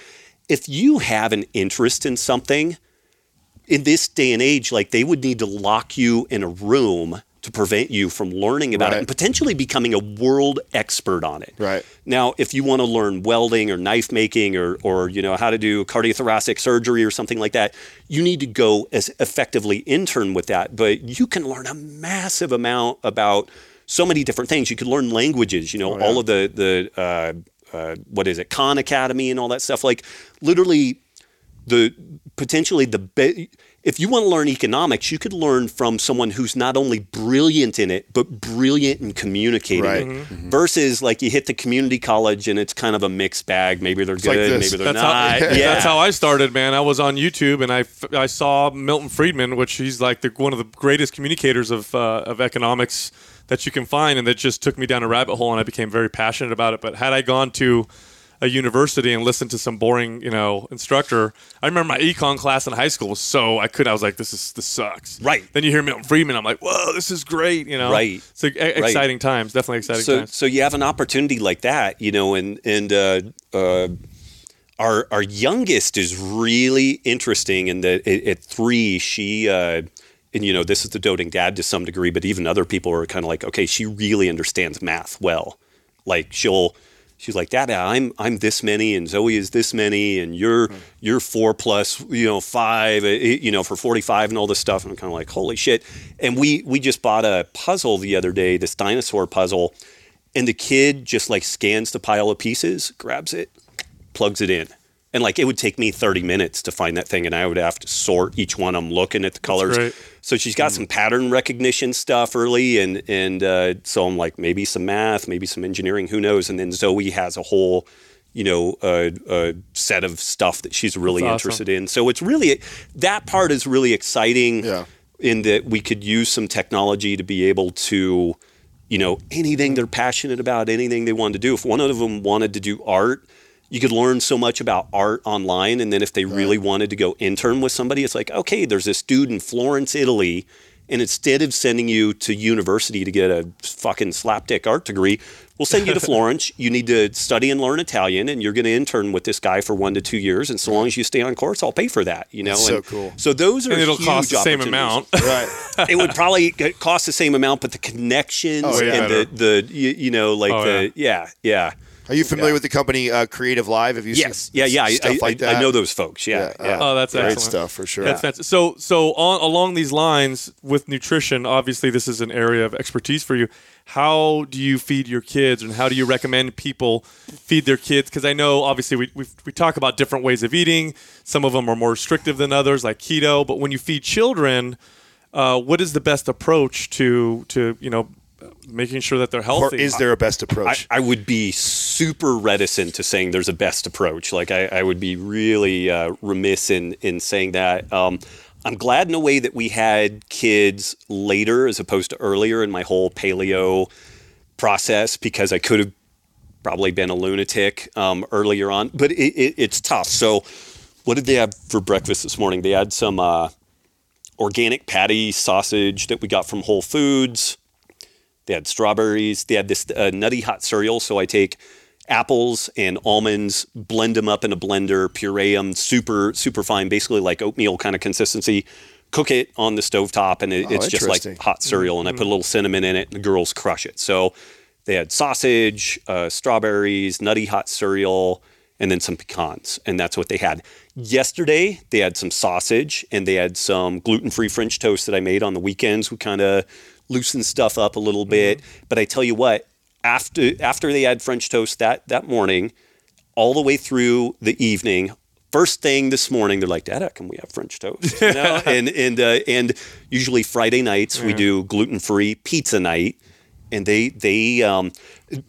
if you have an interest in something, in this day and age, like they would need to lock you in a room to prevent you from learning about it and potentially becoming a world expert on it. Right. Now, if you want to learn welding or knife making or, or you know how to do cardiothoracic surgery or something like that, you need to go as effectively intern with that. But you can learn a massive amount about so many different things. You could learn languages. You know, all of the the uh, uh, what is it, Khan Academy and all that stuff. Like literally the potentially the be- if you want to learn economics, you could learn from someone who's not only brilliant in it, but brilliant in communicating Right. it. Mm-hmm. Versus like you hit the community college and it's kind of a mixed bag. Maybe they're like good, this. maybe they're That's not. how, yeah. that's how I started, man. I was on YouTube and I, I saw Milton Friedman, which he's like the, one of the greatest communicators of, uh, of economics that you can find, and that just took me down a rabbit hole, and I became very passionate about it. But had I gone to a university and listen to some boring, you know, instructor, I remember my econ class in high school was so I could I was like, this is this sucks. Right. Then you hear Milton Friedman, I'm like, whoa, this is great. You know. Right. So e- exciting times, definitely exciting so times. so you have an opportunity like that, you know, and and uh, uh, our our youngest is really interesting in that at, at three she. Uh, and you know this is the doting dad to some degree, but even other people are kind of like, okay, she really understands math well. Like she'll, she's like, Dad, I'm I'm this many, and Zoe is this many, and you're you're four plus, you know, five, uh, you know, for forty five and all this stuff. And I'm kind of like, holy shit! And we we just bought a puzzle the other day, this dinosaur puzzle, and the kid just like scans the pile of pieces, grabs it, plugs it in. And like it would take me 30 minutes to find that thing, and I would have to sort each one. I'm looking at the colors. So she's got some pattern recognition stuff early, and and uh, so I'm like maybe some math, maybe some engineering, who knows? And then Zoe has a whole, you know, uh, uh, set of stuff that she's really awesome. interested in. So it's really that part is really exciting. Yeah. In that we could use some technology to be able to, you know, anything they're passionate about, anything they wanted to do. If one of them wanted to do art, you could learn so much about art online. And then if they really wanted to go intern with somebody, it's like, okay, there's this dude in Florence, Italy. And instead of sending you to university to get a fucking slapdick art degree, we'll send you to Florence. You need to study and learn Italian, and you're going to intern with this guy for one to two years. And so long as you stay on course, I'll pay for that. You know, That's so cool. So those are and it'll huge cost the same amount. Right. it would probably cost the same amount, but the connections Oh, yeah. and the, the you, you know like Oh, the yeah yeah Are you familiar with the company uh, CreativeLive? Have you Yes, seen yeah, yeah. I, stuff I, like I- that? I know those folks. Yeah, Yeah, yeah. Oh, that's Great excellent. stuff for sure. That's fantastic. So, so on along these lines with nutrition, obviously this is an area of expertise for you. How do you feed your kids, and how do you recommend people feed their kids? Because I know obviously we we we talk about different ways of eating. Some of them are more restrictive than others, like keto. But when you feed children, uh, what is the best approach to to you know making sure that they're or healthy? is there a best I, approach? I would be super reticent to saying there's a best approach. Like I, I would be really uh, remiss in in saying that. Um, I'm glad in a way that we had kids later as opposed to earlier in my whole paleo process because I could have probably been a lunatic um, earlier on. But it, it, it's tough. So, what did they have for breakfast this morning? They had some uh, organic patty sausage that we got from Whole Foods. They had strawberries. They had this uh, nutty hot cereal. So I take apples and almonds, blend them up in a blender, puree them super, super fine, basically like oatmeal kind of consistency. Cook it on the stovetop, and it, Oh, it's just like hot cereal. And I put a little cinnamon in it, and the girls crush it. So they had sausage, uh, strawberries, nutty hot cereal, and then some pecans. And that's what they had. Yesterday, they had some sausage and they had some gluten free French toast that I made on the weekends. We kind of loosened stuff up a little bit. But I tell you what, after after they had French toast that, that morning, all the way through the evening, first thing this morning, they're like, Dada, can we have French toast? You know? and and uh, and usually Friday nights we do gluten free pizza night and they they um,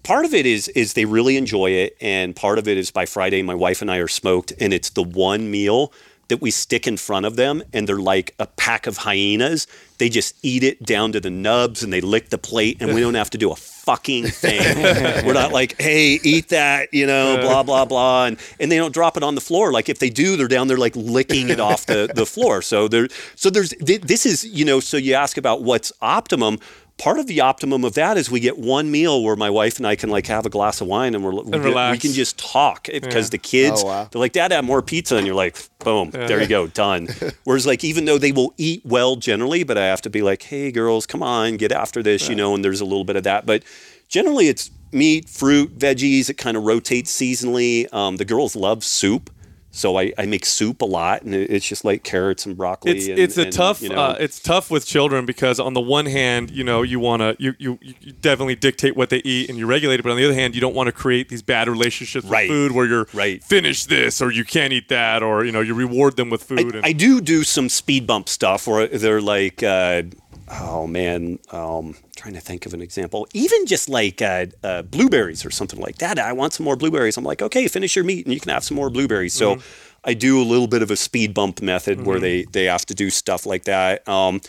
part of it is is they really enjoy it, and part of it is by Friday my wife and I are smoked, and it's the one meal that we stick in front of them, and they're like a pack of hyenas. They just eat it down to the nubs, and they lick the plate, and we don't have to do a fucking thing. We're not like, hey, eat that, you know, blah blah blah, and and they don't drop it on the floor. Like if they do, they're down there like licking it off the the floor. So there, so there's thi- this is you know. So you ask about what's optimum part of the optimum of that is we get one meal where my wife and I can like have a glass of wine and we're we, we can just talk because the kids Oh, wow. they're like dad have more pizza. And you're like boom there you go done. Whereas like even though they will eat well generally but I have to be like hey girls come on get after this you know and there's a little bit of that. But generally it's meat fruit veggies it kind of rotates seasonally. Um, the girls love soup so I, I make soup a lot and it's just like carrots and broccoli it's and, it's a and, tough you know, uh, it's tough with children because on the one hand you know you want to you, you you definitely dictate what they eat and you regulate it but on the other hand you don't want to create these bad relationships with Right. food where you're Right. finish this or you can't eat that or you know you reward them with food I, and I do do some speed bump stuff where they're like, uh, oh man, um, trying to think of an example. Even just like uh, uh, blueberries or something like that. I want some more blueberries. I'm like, okay, finish your meat and you can have some more blueberries. So I do a little bit of a speed bump method where they they have to do stuff like that. Um,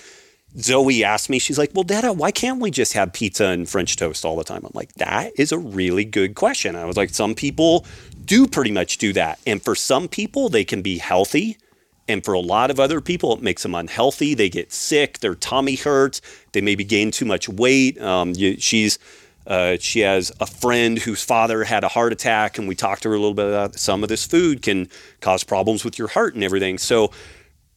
Zoe asked me, she's like, Well, Dada, why can't we just have pizza and French toast all the time? I'm like, That is a really good question. I was like, Some people do pretty much do that. And for some people, they can be healthy. And for a lot of other people, it makes them unhealthy. They get sick, their tummy hurts, they maybe gain too much weight. Um, she's uh, she has a friend whose father had a heart attack, and we talked to her a little bit about some of this food can cause problems with your heart and everything. So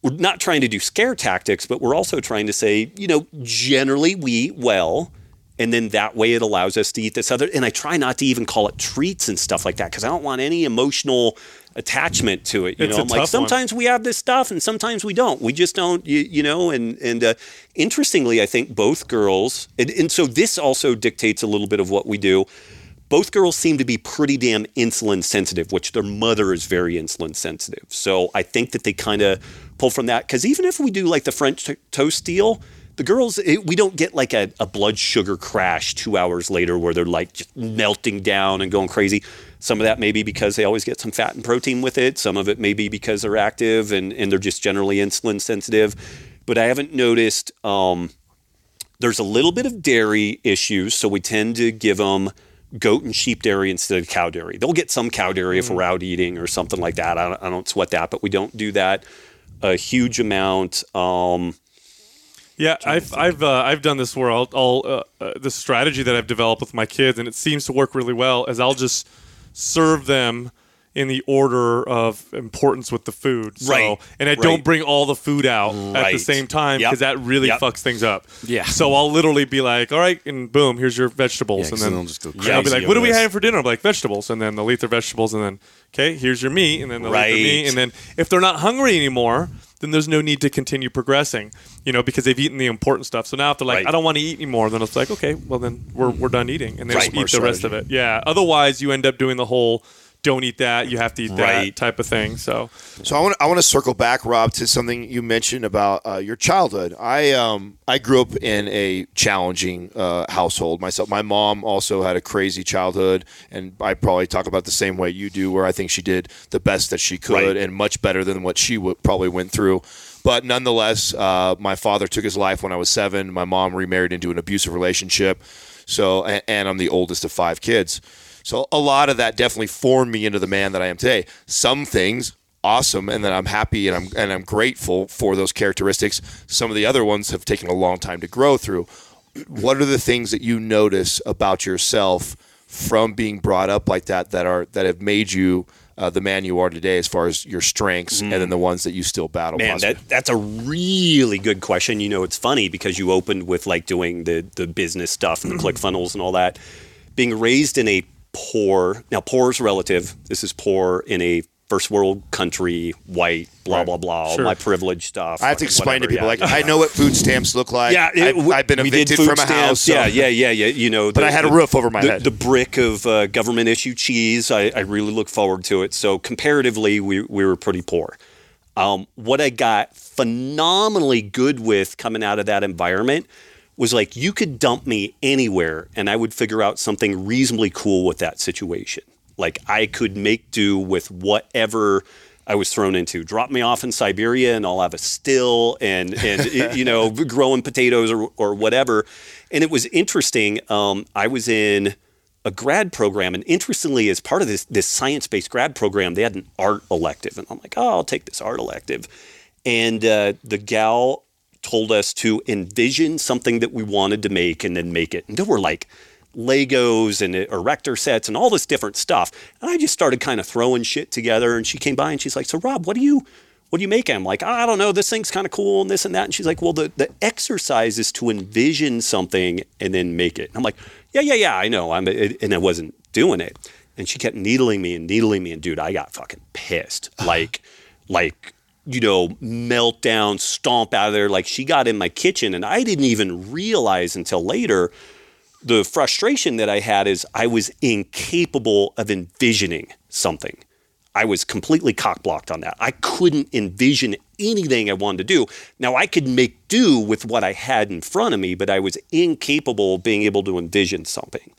we're not trying to do scare tactics, but we're also trying to say, you know, generally we eat well. And then that way it allows us to eat this other. And I try not to even call it treats and stuff like that because I don't want any emotional attachment to it. You It's know, I'm like, tough one. sometimes we have this stuff and sometimes we don't. We just don't, you, you know. And, and uh, interestingly, I think both girls, and, and so this also dictates a little bit of what we do both girls seem to be pretty damn insulin sensitive, which their mother is very insulin sensitive. So I think that they kind of pull from that. Because even if we do like the French to- toast deal, the girls, it, we don't get like a, a blood sugar crash two hours later where they're like just melting down and going crazy. Some of that may be because they always get some fat and protein with it. Some of it may be because they're active and, and they're just generally insulin sensitive. But I haven't noticed. Um, there's a little bit of dairy issues, so we tend to give them goat and sheep dairy instead of cow dairy. They'll get some cow dairy if we're out eating or something like that. I don't, I don't sweat that, but we don't do that a huge amount. Um, Yeah, I've I've uh, I've done this where I'll, I'll uh, uh, the strategy that I've developed with my kids, and it seems to work really well. Is I'll just serve them in the order of importance with the food. So, Right, And I right. don't bring all the food out at the same time Yep. because that really Yep. fucks things up. Yeah. So I'll literally be like, all right, and boom, here's your vegetables. Yeah, and 'cause then then they'll just go yeah, I'll be like, what are we this. having for dinner? I'm like, vegetables. And then they'll eat their vegetables. And then, okay, here's your meat. And then they'll eat their meat. And then if they're not hungry anymore, then there's no need to continue progressing, you know, because they've eaten the important stuff. So now if they're like, Right. I don't want to eat anymore, then it's like, okay, well then we're, we're done eating. And they Right. just eat the rest of it. Yeah. Otherwise, you end up doing the whole don't eat that, you have to eat that type of thing. So So I want I want to circle back, Robb, to something you mentioned about uh, your childhood. I um I grew up in a challenging uh, household myself. My mom also had a crazy childhood, and I probably talk about the same way you do, where I think she did the best that she could Right. and much better than what she w- probably went through. But nonetheless, uh, my father took his life when I was seven. My mom remarried into an abusive relationship. So, and, and I'm the oldest of five kids. So, a lot of that definitely formed me into the man that I am today. Some things awesome, and that I'm happy and I'm and I'm grateful for those characteristics. Some of the other ones have taken a long time to grow through. What are the things that you notice about yourself from being brought up like that that are that have made you uh, the man you are today, as far as your strengths, and then the ones that you still battle? Man, that that's a really good question. You know, it's funny because you opened with like doing the the business stuff and the ClickFunnels and all that. Being raised in a poor now poor is relative. This is poor in a first world country, white, blah blah blah, all Sure. my privilege stuff. I have to fucking explain to people yeah. like I know what food stamps look like. Yeah, it- I've, I've been we did evicted food from a house. so- Yeah, yeah, yeah, yeah. You know, But I had a roof over my the, head. The brick of uh, government issue cheese. I, I really look forward to it. So comparatively, we we were pretty poor. Um, what I got phenomenally good with coming out of that environment was like you could dump me anywhere and I would figure out something reasonably cool with that situation. Like I could make do with whatever I was thrown into. Drop me off in Siberia and I'll have a still and and you know growing potatoes or or whatever. And it was interesting. Um, I was in a grad program, and interestingly, as part of this this science based grad program, they had an art elective, and I'm like, oh, I'll take this art elective. And uh, the gal told us to envision something that we wanted to make and then make it. And there were like Legos and uh, erector sets and all this different stuff. And I just started kind of throwing shit together. And she came by and she's like, "So Robb, what do you what do you make?" I'm like, "I don't know. This thing's kind of cool and this and that." And she's like, "Well, the the exercise is to envision something and then make it." And I'm like, "Yeah, yeah, yeah. I know." I'm and I wasn't doing it. And she kept needling me and needling me. And dude, I got fucking pissed. Like, like you know, meltdown, stomp out of there. Like she got in my kitchen, and I didn't even realize until later the frustration that I had is I was incapable of envisioning something. I was completely cock blocked on that. I couldn't envision anything I wanted to do. Now I could make do with what I had in front of me, but I was incapable of being able to envision something.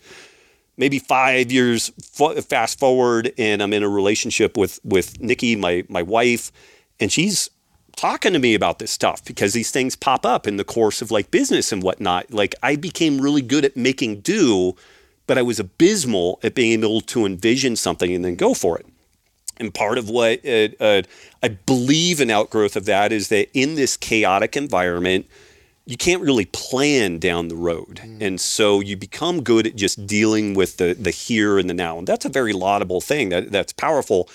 Maybe five years fa- fast forward, and I'm in a relationship with with Nicki, my my wife, and she's talking to me about this stuff because these things pop up in the course of like business and whatnot. Like I became really good at making do, but I was abysmal at being able to envision something and then go for it. And part of what uh, uh, I believe an outgrowth of that is that in this chaotic environment, you can't really plan down the road. And so you become good at just dealing with the, the here and the now. And that's a very laudable thing. That, that's powerful.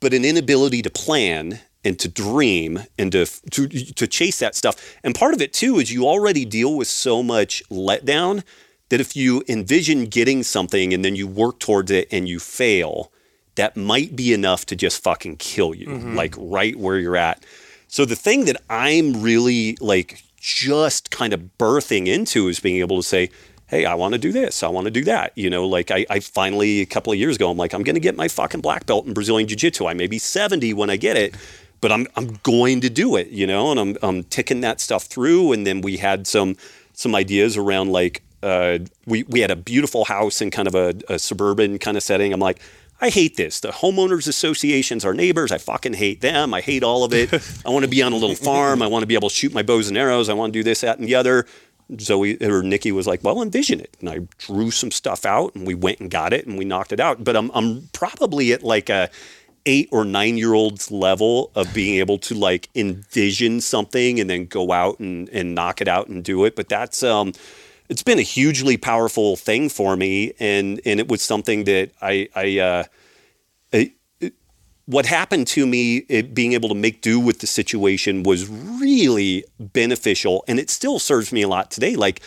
But an inability to plan and to dream and to, to to chase that stuff. And part of it too is you already deal with so much letdown that if you envision getting something and then you work towards it and you fail, that might be enough to just fucking kill you, mm-hmm. like right where you're at. So the thing that I'm really like just kind of birthing into is being able to say, hey, I want to do this. I want to do that. You know, like I, I finally, a couple of years ago, I'm like, I'm going to get my fucking black belt in Brazilian Jiu Jitsu. I may be 70 when I get it, but I'm, I'm going to do it, you know, and I'm, I'm ticking that stuff through. And then we had some, some ideas around like, uh, we, we had a beautiful house in kind of a, a suburban kind of setting. I'm like, I hate this. The homeowners associations are neighbors. I fucking hate them. I hate all of it. I want to be on a little farm. I want to be able to shoot my bows and arrows. I want to do this, that, and the other. Zoe or Nicki was like, "Well, envision it," and I drew some stuff out, and we went and got it, and we knocked it out. But I'm I'm probably at like a eight or nine year old's level of being able to like envision something and then go out and and knock it out and do it. But that's um it's been a hugely powerful thing for me and and it was something that I I uh what happened to me, it, being able to make do with the situation was really beneficial, and it still serves me a lot today. Like,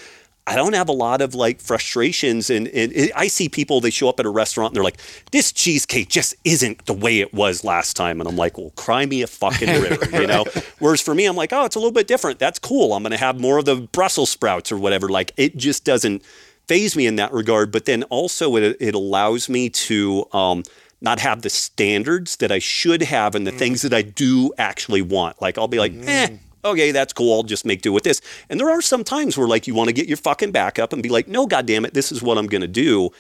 I don't have a lot of like frustrations, and, and I see people they show up at a restaurant and they're like, "This cheesecake just isn't the way it was last time," and I'm like, "Well, cry me a fucking river," you know. Whereas for me, I'm like, "Oh, it's a little bit different. That's cool. I'm going to have more of the Brussels sprouts or whatever." Like, it just doesn't phase me in that regard. But then also, it, it allows me to. Um, not have the standards that I should have and the things that I do actually want. Like I'll be like, eh, okay, that's cool. I'll just make do with this. And there are some times where like you want to get your fucking back up and be like, no, goddamn it, this is what I'm going to do.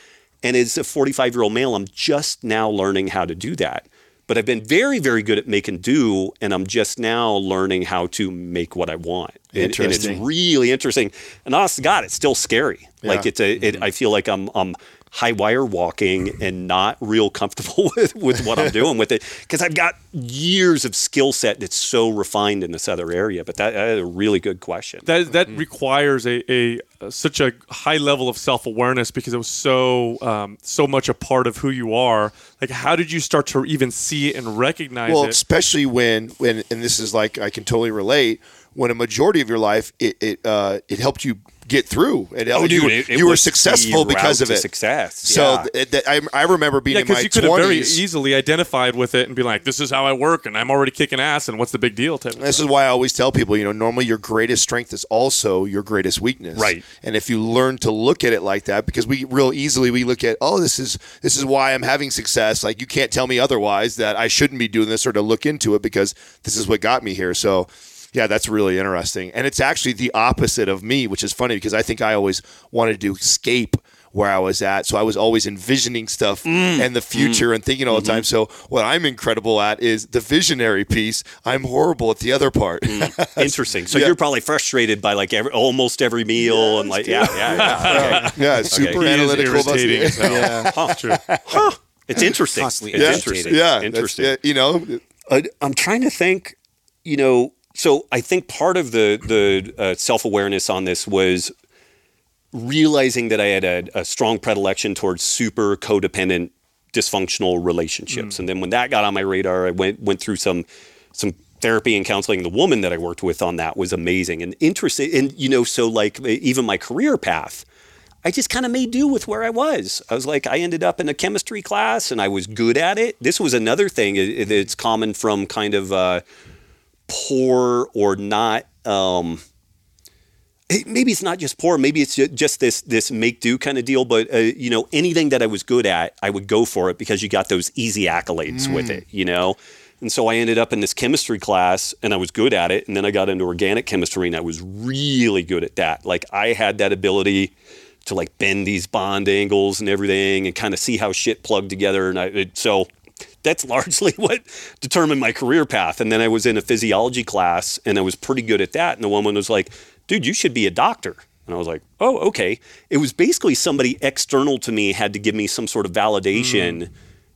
And as a 45 year old male, I'm just now learning how to do that. But I've been very, very good at making do, and I'm just now learning how to make what I want. And- And, Interesting. it's really interesting. And honest to God, it's still scary. Like it's a, it, mm-hmm. I feel like I'm, I'm high wire walking and not real comfortable with, with what I'm doing with it because I've got years of skill set that's so refined in this other area. But that, that is a really good question. that that Mm-hmm. requires a, a such a high level of self awareness because it was so um, so much a part of who you are. Like, how did you start to even see it and recognize Well, it? especially when when and this is like I can totally relate. When a majority of your life it it uh, it helped you get through. It, Oh, you, dude, were- it- it you were successful because of it. success, So yeah. th- th- I, I remember being Yeah, in my you could have very easily identified with it and be like, "This is how I work, and I'm already kicking ass, and what's the big deal?" Type This is why I always tell people, you know, normally your greatest strength is also your greatest weakness. Right. And if you learn to look at it like that, because we real easily we look at, oh, this is this is why I'm having success. Like you can't tell me otherwise that I shouldn't be doing this or to look into it because this is what got me here. So yeah, that's really interesting. And it's actually the opposite of me, which is funny because I think I always wanted to escape where I was at. So I was always envisioning stuff mm. and the future mm. and thinking all the time. Mm-hmm. So what I'm incredible at is the visionary piece. I'm horrible at the other part. Mm. Interesting. So Yeah. you're probably frustrated by like every, almost every meal and like, yeah, yeah, yeah. Okay. yeah, super He is analytical. about- irritating as. Yeah. Huh. Huh. It's interesting. Constantly It's Yeah, interesting. yeah, Interesting. yeah, you know, Uh, I'm trying to think, you know, so I think part of the the uh, self awareness on this was realizing that I had a, a strong predilection towards super codependent, dysfunctional relationships, and then when that got on my radar, I went went through some some therapy and counseling. The woman that I worked with on that was amazing and interesting, and you know, so like even my career path. I just kind of made do with where I was. I was like, I ended up in a chemistry class and I was good at it. This was another thing that's common from kind of uh, poor or not. Um, maybe it's not just poor. Maybe it's just this this make do kind of deal. But uh, you know, anything that I was good at, I would go for it because you got those easy accolades with it. You know. And so I ended up in this chemistry class and I was good at it. And then I got into organic chemistry and I was really good at that. Like I had that ability to like bend these bond angles and everything and kind of see how shit plugged together. And I, it, so that's largely what determined my career path. And then I was in a physiology class and I was pretty good at that. And the woman was like, dude, you should be a doctor. And I was like, oh, okay. It was basically somebody external to me had to give me some sort of validation.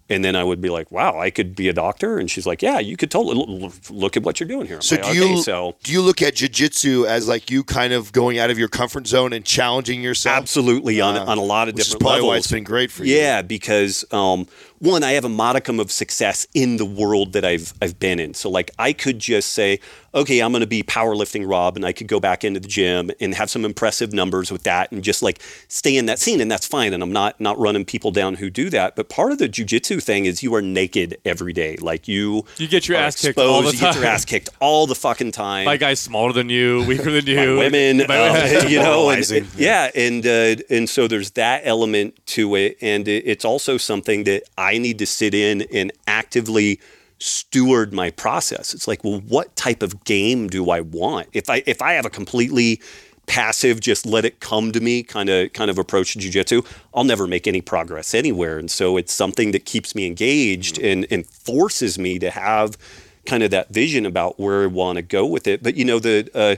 And then I would be like, wow, I could be a doctor. And she's like, yeah, you could totally look at what you're doing here. I'm so like, do okay, you so do you look at jujitsu as like you kind of going out of your comfort zone and challenging yourself? absolutely on, Uh, on a lot of which is different probably levels. why it's been great for you. Yeah, because um, one, I have a modicum of success in the world that I've I've been in. So like I could just say, okay, I'm going to be powerlifting Robb, and I could go back into the gym and have some impressive numbers with that, and just like stay in that scene, and that's fine. And I'm not not running people down who do that. But part of the jujitsu thing is you are naked every day. Like you, You get your are ass kicked all the exposed, You get your ass kicked all the fucking time My guys smaller than you, weaker than you, women, uh, you know, and, Demoralizing. yeah, and uh, and so there's that element to it, and it, it's also something that I need to sit in and actively steward my process. It's like, well, what type of game do I want? If I if I have a completely passive, just let it come to me kind of kind of approach to jujitsu, I'll never make any progress anywhere. And so it's something that keeps me engaged and and forces me to have kind of that vision about where I want to go with it. But you know, the uh,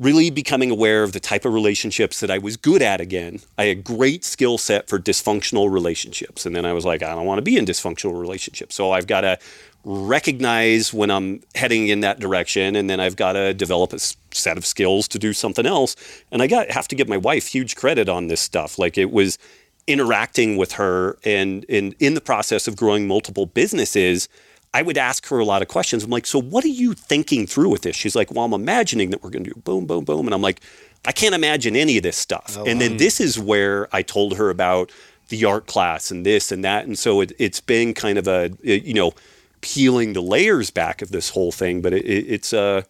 really becoming aware of the type of relationships that I was good at again. I had great skill set for dysfunctional relationships. And then I was like, I don't want to be in dysfunctional relationships. So I've got to recognize when I'm heading in that direction and then I've got to develop a set of skills to do something else. And I got have to give my wife huge credit on this stuff. Like it was interacting with her and in in the process of growing multiple businesses I would ask her a lot of questions. I'm like, so what are you thinking through with this? She's like, well, I'm imagining that we're going to do boom, boom, boom. And I'm like, I can't imagine any of this stuff. and then this is where I told her about the art class and this and that. And so it, it's been kind of a, it- you know, peeling the layers back of this whole thing. But it, it, it's, uh,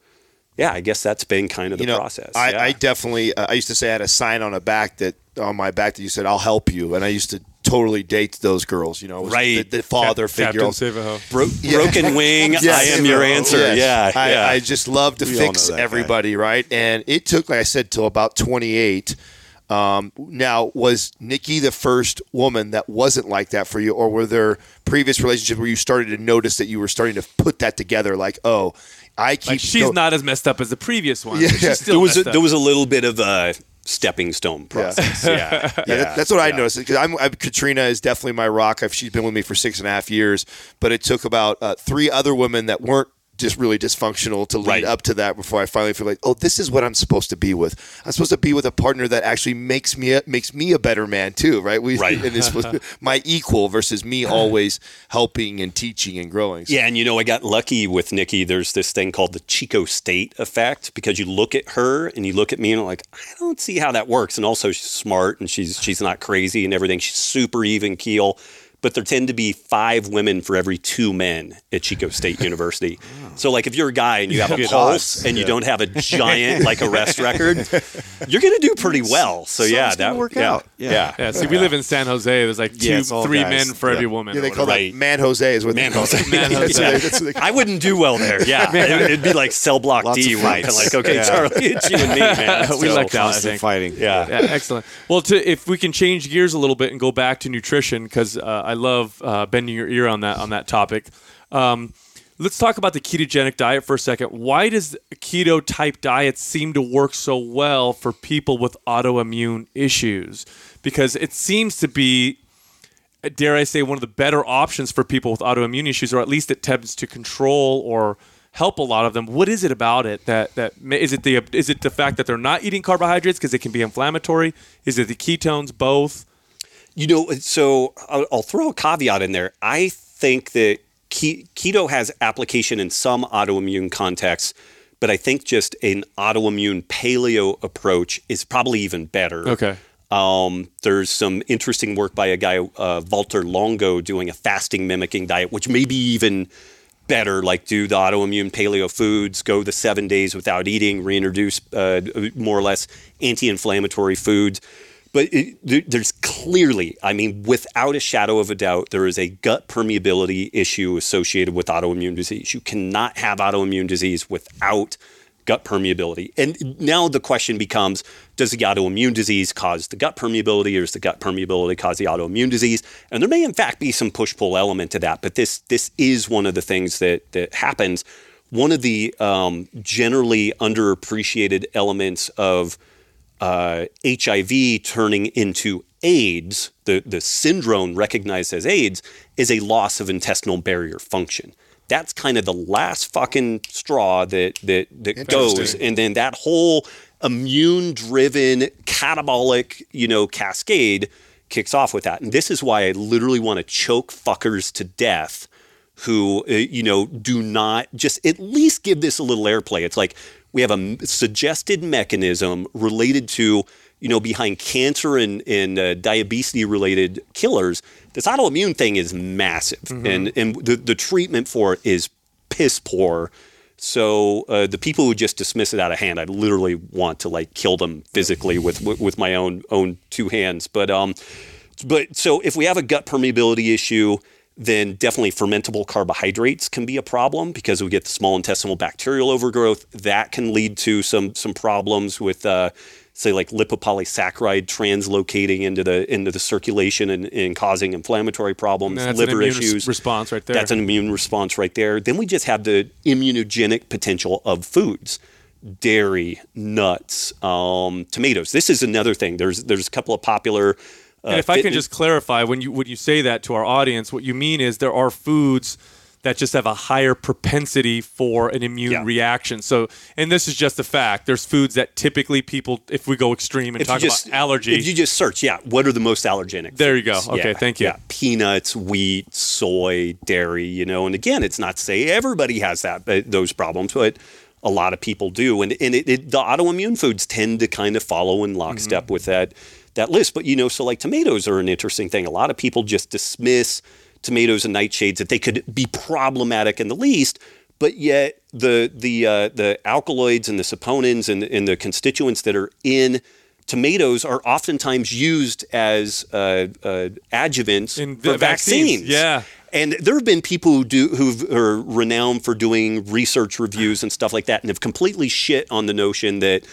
yeah, I guess that's been kind of the you know, process. I, yeah. I definitely. Uh, I used to say I had a sign on a back that on my back that you said "I'll help you," and I used to totally dates those girls. You know, was Right. The, the father figure. Captain Savaho. Bro- broken wing. Yes. I am your answer. Yes. Yeah, I, yeah. I just love to We fix know that guy. everybody, right? And it took, like I said, till about 28. Um, now, was Nicki the first woman that wasn't like that for you, or were there previous relationships where you started to notice that you were starting to put that together? Like, oh, I keep. Like she's go- not as messed up as the previous one. Yeah. but she's still there was a, up. there was a little bit of a stepping stone process. Yeah, yeah. Yeah, that- that's what I noticed. Because I'm, I'm Katrina is definitely my rock. I've, she's been with me for six and a half years, but it took about uh, three other women that weren't just really dysfunctional to lead Right. up to that before I finally feel like, oh, this is what I'm supposed to be with. I'm supposed to be with a partner that actually makes me a, makes me a better man too, right? We, Right. and this was my equal versus me always helping and teaching and growing. So- Yeah, and you know, I got lucky with Nicki. There's this thing called the Chico State effect because you look at her and you look at me and I'm like, I don't see how that works. And also, she's smart and she's she's not crazy and everything. She's super even keel. But there tend to be five women for every two men at Chico State University. So, like, if you're a guy and you have a pulse odds. and you don't have a giant like arrest record, you're going to do pretty well. So, yeah, Something's that work yeah, out. Yeah. yeah. yeah, see, we live in San Jose. There's like two, Yeah, three guys. men for Yeah. every woman. Yeah, they call whatever. Right. that man Jose is what Man they call Jose. it. Man Jose. what they- that's what they- I wouldn't do well there. Yeah, It- it'd be like cell block Lots D, of where you kind of fights. like, okay, Yeah. Charlie, it's you and me, man. We So- like that. I Constant think. fighting. Yeah. Yeah, excellent. Well, to, if we can change gears a little bit and go back to nutrition, because uh, I love uh, bending your ear on that on that topic. Um, let's talk about the ketogenic diet for a second. Why does keto type diet seem to work so well for people with autoimmune issues? Because it seems to be dare I say, one of the better options for people with autoimmune issues, or at least it tends to control or help a lot of them. What is it about it that that is it the is it the fact that they're not eating carbohydrates because it can be inflammatory? Is it the ketones? Both. You know, so I'll, I'll throw a caveat in there. I think that keto has application in some autoimmune contexts, but I think just an autoimmune paleo approach is probably even better. Okay. Um, there's some interesting work by a guy, uh, Valter Longo, doing a fasting mimicking diet, which may be even better. Like do the autoimmune paleo foods, go the seven days without eating, reintroduce uh, more or less anti-inflammatory foods. But it, there- there's clearly, I mean, without a shadow of a doubt, there is a gut permeability issue associated with autoimmune disease. You cannot have autoimmune disease without gut permeability. And now the question becomes does the autoimmune disease cause the gut permeability or does the gut permeability cause the autoimmune disease? And there may in fact be some push pull element to that, but this this is one of the things that that happens. One of the um, generally underappreciated elements of uh, HIV turning into AIDS, the, the syndrome recognized as AIDS, is a loss of intestinal barrier function. That's kind of the last fucking straw that that, that goes, and then that whole immune-driven catabolic, you know, cascade kicks off with that. And this is why I literally want to choke fuckers to death who uh, you know do not just at least give this a little airplay. It's like we have a suggested mechanism related to you know behind cancer and and uh, diabetes related killers. This autoimmune thing is massive, and and the the treatment for it is piss poor. So uh, the people who just dismiss it out of hand, I literally want to like kill them physically with with, with my own own two hands. But um, but so if we have a gut permeability issue, then definitely fermentable carbohydrates can be a problem because we get the small intestinal bacterial overgrowth. That can lead to some some problems with uh, say like lipopolysaccharide translocating into the into the circulation and, and causing inflammatory problems, And that's an liver immune issues. response right there. That's an immune response right there. Then we just have the immunogenic potential of foods. Dairy, nuts, um, tomatoes. This is another thing. There's there's a couple of popular. Uh, and if I can just clarify, when you when you say that to our audience, what you mean is there are foods that just have a higher propensity for an immune Yeah. reaction. So, and this is just a fact. There's foods that typically people, if we go extreme and If talk just about allergy, if you just search, yeah, what are the most allergenic? There you go. Okay, Yeah, thank you. Yeah, peanuts, wheat, soy, dairy. You know, and again, it's not to say everybody has that but those problems, but a lot of people do, and and it, it, the autoimmune foods tend to kind of follow in lockstep Mm-hmm. with that that list. But you know, so like tomatoes are an interesting thing. A lot of people just dismiss tomatoes and nightshades that they could be problematic in the least. But yet, the the uh, the alkaloids and the saponins and, and the constituents that are in tomatoes are oftentimes used as uh, uh, adjuvants In for vaccines, vaccines. yeah. And there have been people who do who are renowned for doing research reviews and stuff like that, and have completely shit on the notion that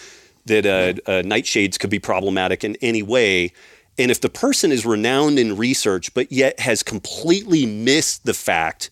that uh, uh, nightshades could be problematic in any way. And if the person is renowned in research, but yet has completely missed the fact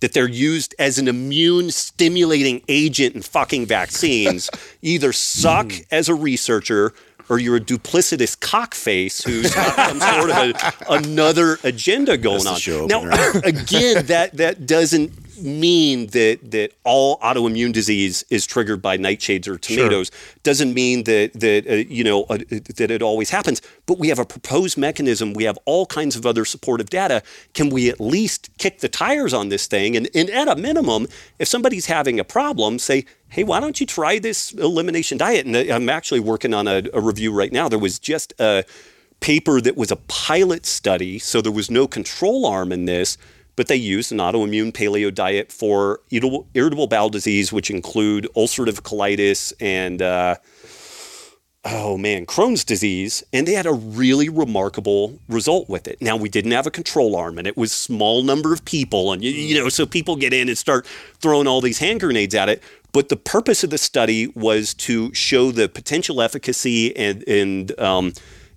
that they're used as an immune stimulating agent in fucking vaccines, either suck as a researcher or you're a duplicitous cockface who's got some sort of a, another agenda going on. now, again, that that doesn't mean that that all autoimmune disease is triggered by nightshades or tomatoes. Doesn't mean that that uh, you know uh, that it always happens. But we have a proposed mechanism. We have all kinds of other supportive data. Can we at least kick the tires on this thing? And, and at a minimum, if somebody's having a problem, say. Hey, why don't you try this elimination diet? And uh, I'm actually working on a, a review right now. There was just a paper that was a pilot study, so there was no control arm in this, but they used an autoimmune paleo diet for irritable, irritable bowel disease, which include ulcerative colitis and uh, oh man, Crohn's disease, and they had a really remarkable result with it. Now we didn't have a control arm, and it was small number of people, and you, you know, so people get in and start throwing all these hand grenades at it. But the purpose of the study was to show the potential efficacy and and um,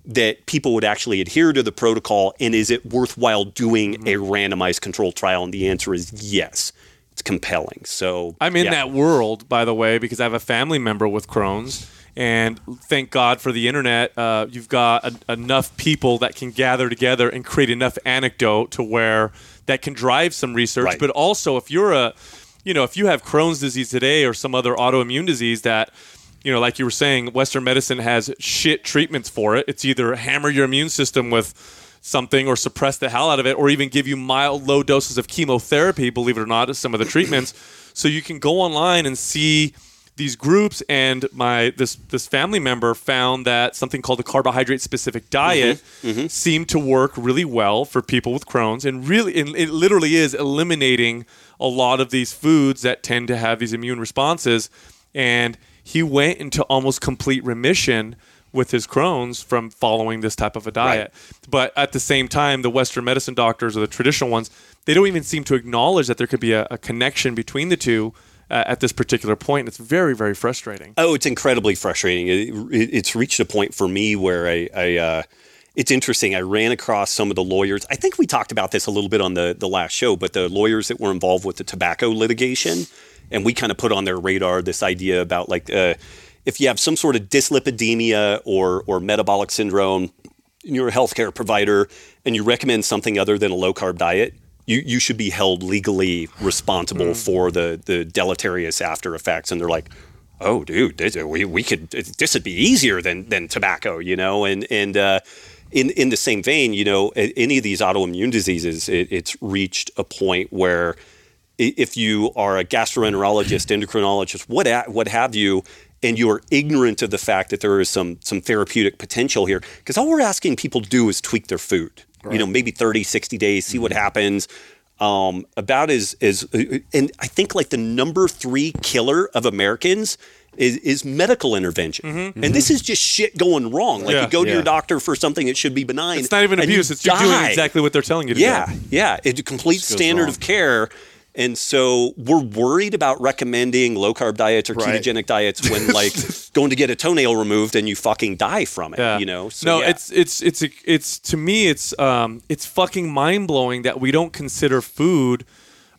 that people would actually adhere to the protocol, and is it worthwhile doing a randomized control trial? And the answer is yes. It's compelling. So I'm in yeah. that world, by the way, because I have a family member with Crohn's. And thank God for the internet. Uh, you've got a, enough people that can gather together and create enough anecdote to where that can drive some research. Right. But also, if you're a, you know, if you have Crohn's disease today or some other autoimmune disease that, you know, like you were saying, Western medicine has shit treatments for it. It's either hammer your immune system with something or suppress the hell out of it or even give you mild low doses of chemotherapy believe it or not as some of the treatments. So you can go online and see these groups and my this this family member found that something called the carbohydrate specific diet mm-hmm. Mm-hmm. seemed to work really well for people with Crohn's and really it, it literally is eliminating a lot of these foods that tend to have these immune responses. And he went into almost complete remission with his Crohn's from following this type of a diet. But at the same time, the Western medicine doctors or the traditional ones, they don't even seem to acknowledge that there could be a, a connection between the two uh, at this particular point. It's very, very frustrating. Oh, it's incredibly frustrating. It, it, it's reached a point for me where I, I uh, it's interesting. I ran across some of the lawyers. I think we talked about this a little bit on the the last show, but the lawyers that were involved with the tobacco litigation, and we kind of put on their radar this idea about like uh, if you have some sort of dyslipidemia or or metabolic syndrome, and you're a healthcare provider, and you recommend something other than a low carb diet. You, you should be held legally responsible for the, the deleterious after effects. And they're like, oh, dude, this, we, we could this would be easier than than tobacco, you know. And and uh, in in the same vein, you know, any of these autoimmune diseases, it, it's reached a point where if you are a gastroenterologist, endocrinologist, what a- what have you, and you are ignorant of the fact that there is some some therapeutic potential here, because all we're asking people to do is tweak their food. You know, maybe 30, 60 days, see what mm-hmm. happens. Um, about as as and I think like the number three killer of Americans is, is medical intervention, mm-hmm. and mm-hmm. this is just shit going wrong. Like Yeah. you go to Yeah. your doctor for something that should be benign. It's not even abuse. It's you're doing exactly what they're telling you to Yeah, do. yeah. Yeah. It's a complete standard wrong. of care. And so we're worried about recommending low carb diets or Right. ketogenic diets when like going to get a toenail removed and you fucking die from it. Yeah. You know? So, no, yeah. it's it's it's it's to me it's um it's fucking mind blowing that we don't consider food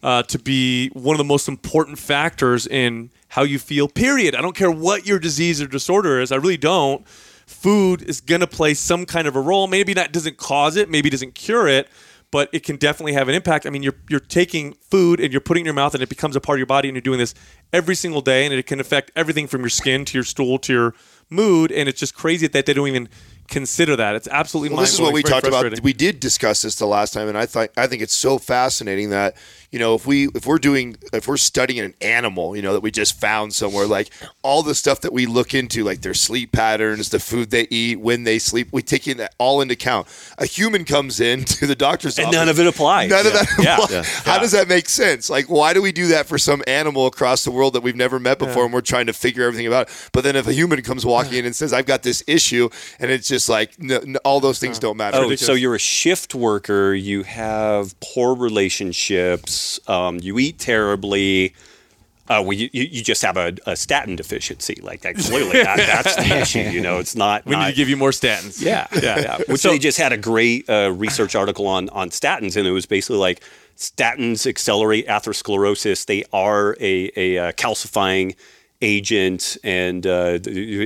uh, to be one of the most important factors in how you feel. Period. I don't care what your disease or disorder is. I really don't. Food is gonna play some kind of a role. Maybe that doesn't cause it. Maybe doesn't cure it. But it can definitely have an impact. I mean, you're you're taking food and you're putting it in your mouth, and it becomes a part of your body, and you're doing this every single day, and it can affect everything from your skin to your stool to your mood, and it's just crazy that they don't even consider that. It's absolutely Well, this is what we talked about. We did discuss this the last time, and I think I think it's so fascinating that you know if we if we're doing if we're studying an animal, you know that we just found somewhere, like all the stuff that we look into, like their sleep patterns, the food they eat, when they sleep, we take that all into account. A human comes in to the doctor's And office, none of it applies. None of Yeah. that. Yeah. applies. How does that make sense? Like, why do we do that for some animal across the world that we've never met before, and we're trying to figure everything about? It? But then if a human comes walking in and says, "I've got this issue," and it's just like n- n- all those things don't matter. Oh, so you're a shift worker. You have poor relationships. Um, you eat terribly. Uh, well, you, you you just have a, a statin deficiency. Like that, clearly, that, that's the issue. You know, it's not. we need to give you more statins. Yeah, yeah, yeah. Which they just had a great uh, research article on on statins, and it was basically like statins accelerate atherosclerosis. They are a, a, uh calcifying agent, and uh,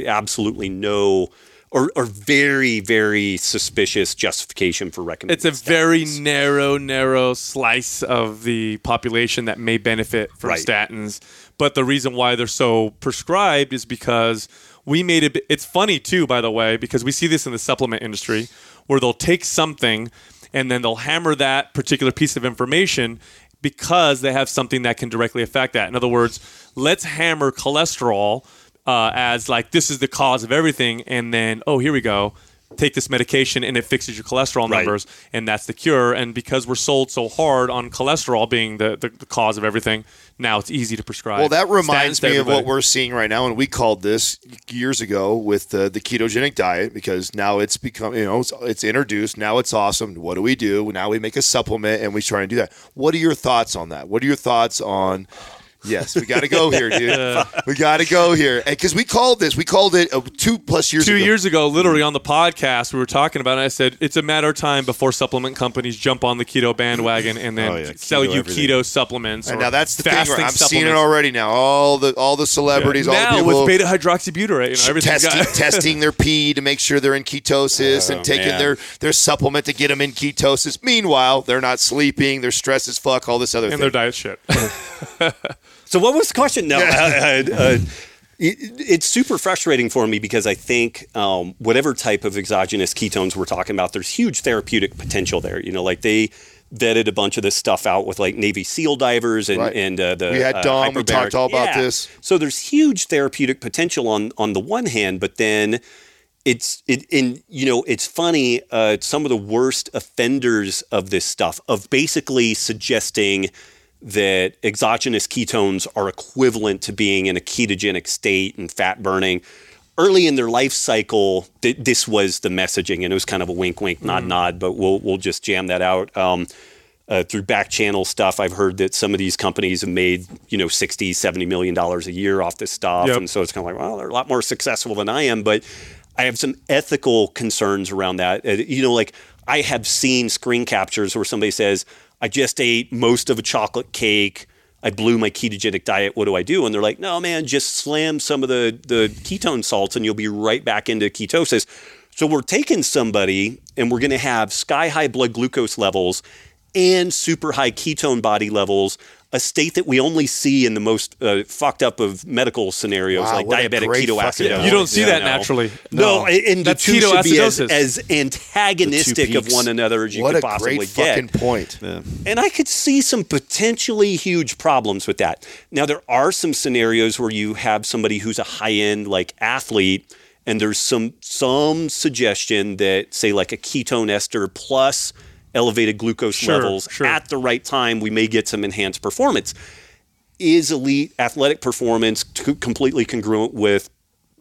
absolutely no. Or, or very, very suspicious justification for recommending. It's a very narrow, narrow slice of the population that may benefit from Right. statins. But the reason why they're so prescribed is because we made it. It's funny too, by the way, because we see this in the supplement industry, where they'll take something and then they'll hammer that particular piece of information because they have something that can directly affect that. In other words, let's hammer cholesterol uh, as like this is the cause of everything, and then oh here we go, take this medication and it fixes your cholesterol Right. numbers, and that's the cure. And because we're sold so hard on cholesterol being the, the, the cause of everything, now it's easy to prescribe. Well, that reminds me of what we're seeing right now, and we called this years ago with the, the ketogenic diet because now it's become, you know, it's, it's introduced. Now it's awesome. What do we do? Now we make a supplement and we try and do that. What are your thoughts on that? What are your thoughts on? Yes, we got to go here, dude. we got to go here because we called this. We called it uh, two plus years Two ago. years ago, literally on the podcast, we were talking about it. I said it's a matter of time before supplement companies jump on the keto bandwagon and then Oh, yeah, sell keto you everything. keto supplements. And or now that's the thing. Where I'm seeing it already now. All the all the celebrities, all the now people with beta hydroxybutyrate, you know, everything's testing, got- testing their pee to make sure they're in ketosis and taking man. their, their supplement to get them in ketosis. Meanwhile, they're not sleeping, they're stressed as fuck, all this other and thing. their diet shit. So what was the question? No, uh, uh, uh, it, it's super frustrating for me because I think um, whatever type of exogenous ketones we're talking about, there's huge therapeutic potential there. You know, like they vetted a bunch of this stuff out with like Navy SEAL divers and Right. and uh, the We had uh, Dom, we talked all about Yeah. this. So there's huge therapeutic potential on on the one hand, but then it's it in you know it's funny uh, some of the worst offenders of this stuff of basically suggesting that exogenous ketones are equivalent to being in a ketogenic state and fat burning. Early in their life cycle th- this was the messaging and it was kind of a wink wink nod nod but we'll we'll just jam that out. Um, uh, through back channel stuff i've heard that some of these companies have made you know 60 70 million dollars a year off this stuff. Yep. and so it's kind of like well they're a lot more successful than i am but i have some ethical concerns around that. Uh, you know like i have seen screen captures where somebody says i just ate most of a chocolate cake I blew my ketogenic diet. What do I do? And they're like, no, man, just slam some of the, the ketone salts and you'll be right back into ketosis. So we're taking somebody and we're going to have sky high blood glucose levels and super high ketone body levels, a state that we only see in the most uh, fucked up of medical scenarios Wow, like diabetic ketoacidosis. You don't see that know. naturally. No, and That's the two should be as, ketoacidosis. as antagonistic of one another as you what could a possibly great get. fucking point. And I could see some potentially huge problems with that. Now, there are some scenarios where you have somebody who's a high end like athlete, and there's some some suggestion that say like a ketone ester plus elevated glucose Sure, levels sure. at the right time, we may get some enhanced performance. Is elite athletic performance completely congruent with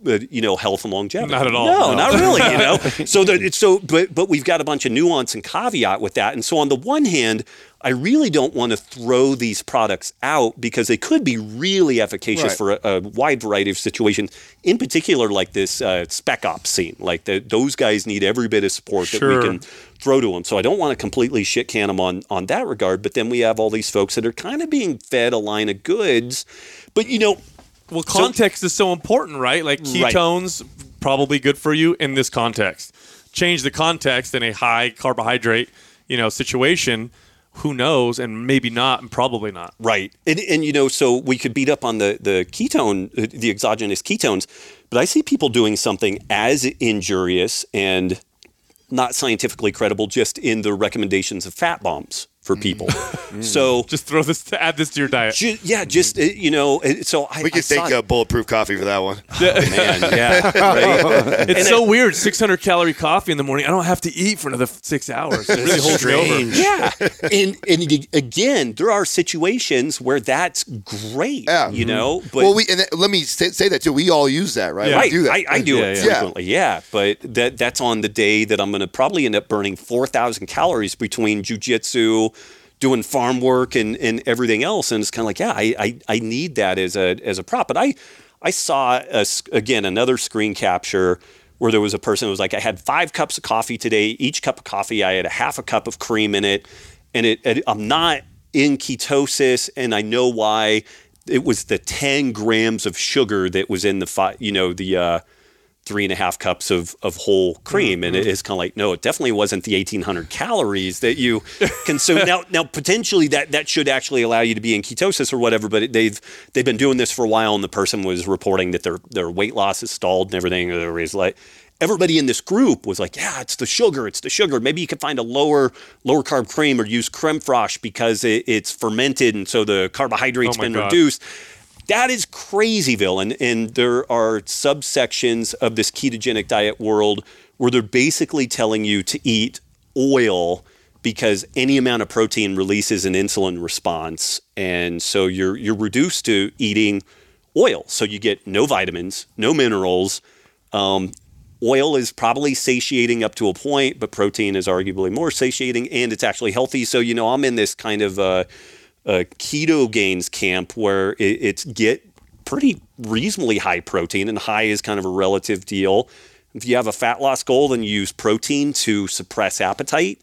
uh, you know health and longevity? Not at all. No, No. not really. You know, so that it's so, but but we've got a bunch of nuance and caveat with that. And so on the one hand, I really don't want to throw these products out because they could be really efficacious Right. for a, a wide variety of situations. In particular, like this uh, spec ops scene, like the, those guys need every bit of support that we can throw to them. So I don't want to completely shit can them on on that regard. But then we have all these folks that are kind of being fed a line of goods. But you know, Well, context is so important, right? Like Right. ketones probably good for you in this context. Change the context in a high carbohydrate, you know, situation, who knows? And maybe not, and probably not. Right. And, and you know, so we could beat up on the, the ketone, the exogenous ketones, but I see people doing something as injurious and not scientifically credible just in the recommendations of fat bombs for people. So Just throw this, add this to your diet. ju- yeah, just uh, you know, uh, so I We I could saw thank it. uh, Bulletproof Coffee for that one. man, yeah, right. It's so weird. 600 calorie coffee in the morning. I don't have to eat for another six hours. It really holds me over. Strange. Yeah, and and y- again, there are situations where that's great. Yeah. you know, but well, we and th- let me say, say that too. We all use that, right? Yeah. We Right, do that. I, I do Yeah, it yeah. frequently. Yeah. but that that's on the day that I'm going to probably end up burning four thousand calories between jujitsu, doing farm work, and, and everything else. And it's kind of like, yeah, I, I I need that as a as a prop. But I I saw a again another screen capture where there was a person who was like, I had five cups of coffee today. Each cup of coffee, I had a half a cup of cream in it, and it, it I'm not in ketosis, and I know why. It was the 10 grams of sugar that was in the fi- you know the uh, three and a half cups of, of whole cream. And it mm-hmm. is kind of like, no, it definitely wasn't the 1800 calories that you consume. now, now potentially that, that should actually allow you to be in ketosis or whatever, but they've, they've been doing this for a while. And the person was reporting that their, their weight loss is stalled and everything. Like, everybody in this group was like, yeah, it's the sugar. It's the sugar. Maybe you could find a lower, lower carb cream or use creme fraiche because it, it's fermented. And so the carbohydrates Oh been God. reduced. That is crazyville, and and there are subsections of this ketogenic diet world where they're basically telling you to eat oil because any amount of protein releases an insulin response, and so you're you're reduced to eating oil. So you get no vitamins, no minerals. Um, oil is probably satiating up to a point, but protein is arguably more satiating, and it's actually healthy. So you know, I'm in this kind of uh, uh, Ketogains camp where it, it's get pretty reasonably high protein, and high is kind of a relative deal. If you have a fat loss goal, then you use protein to suppress appetite.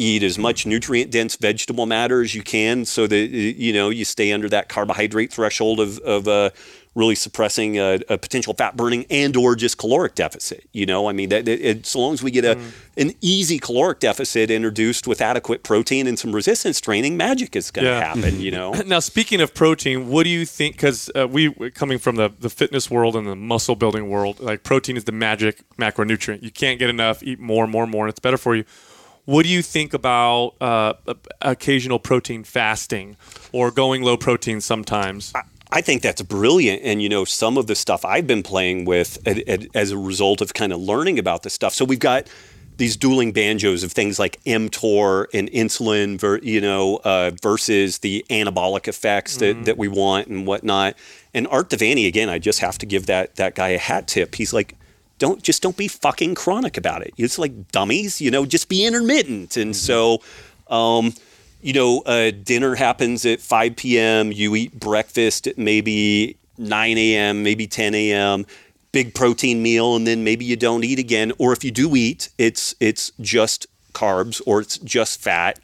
Eat as much nutrient dense vegetable matter as you can, so that you know you stay under that carbohydrate threshold of of uh, really suppressing a, a potential fat burning and or just caloric deficit. You know, I mean, that, it, it, so long as we get a an easy caloric deficit introduced with adequate protein and some resistance training, magic is going to Yeah. happen. You know. Now, speaking of protein, what do you think? Because uh, we coming from the, the fitness world and the muscle building world, like protein is the magic macronutrient. You can't get enough. Eat more, more, more, and it's better for you. What do you think about uh, occasional protein fasting or going low protein sometimes? I think that's brilliant. And, you know, some of the stuff I've been playing with as a result of kind of learning about this stuff. So we've got these dueling banjos of things like mTOR and insulin, ver, you know, uh, versus the anabolic effects that, that we want and whatnot. And Art De Vany, again, I just have to give that that guy a hat tip. He's like, don't just don't be fucking chronic about it. It's like dummies, you know, just be intermittent. And so, um, you know, uh, dinner happens at 5 p.m. You eat breakfast at maybe 9 a.m., maybe 10 a.m. Big protein meal, and then maybe you don't eat again. Or if you do eat, it's it's just carbs or it's just fat.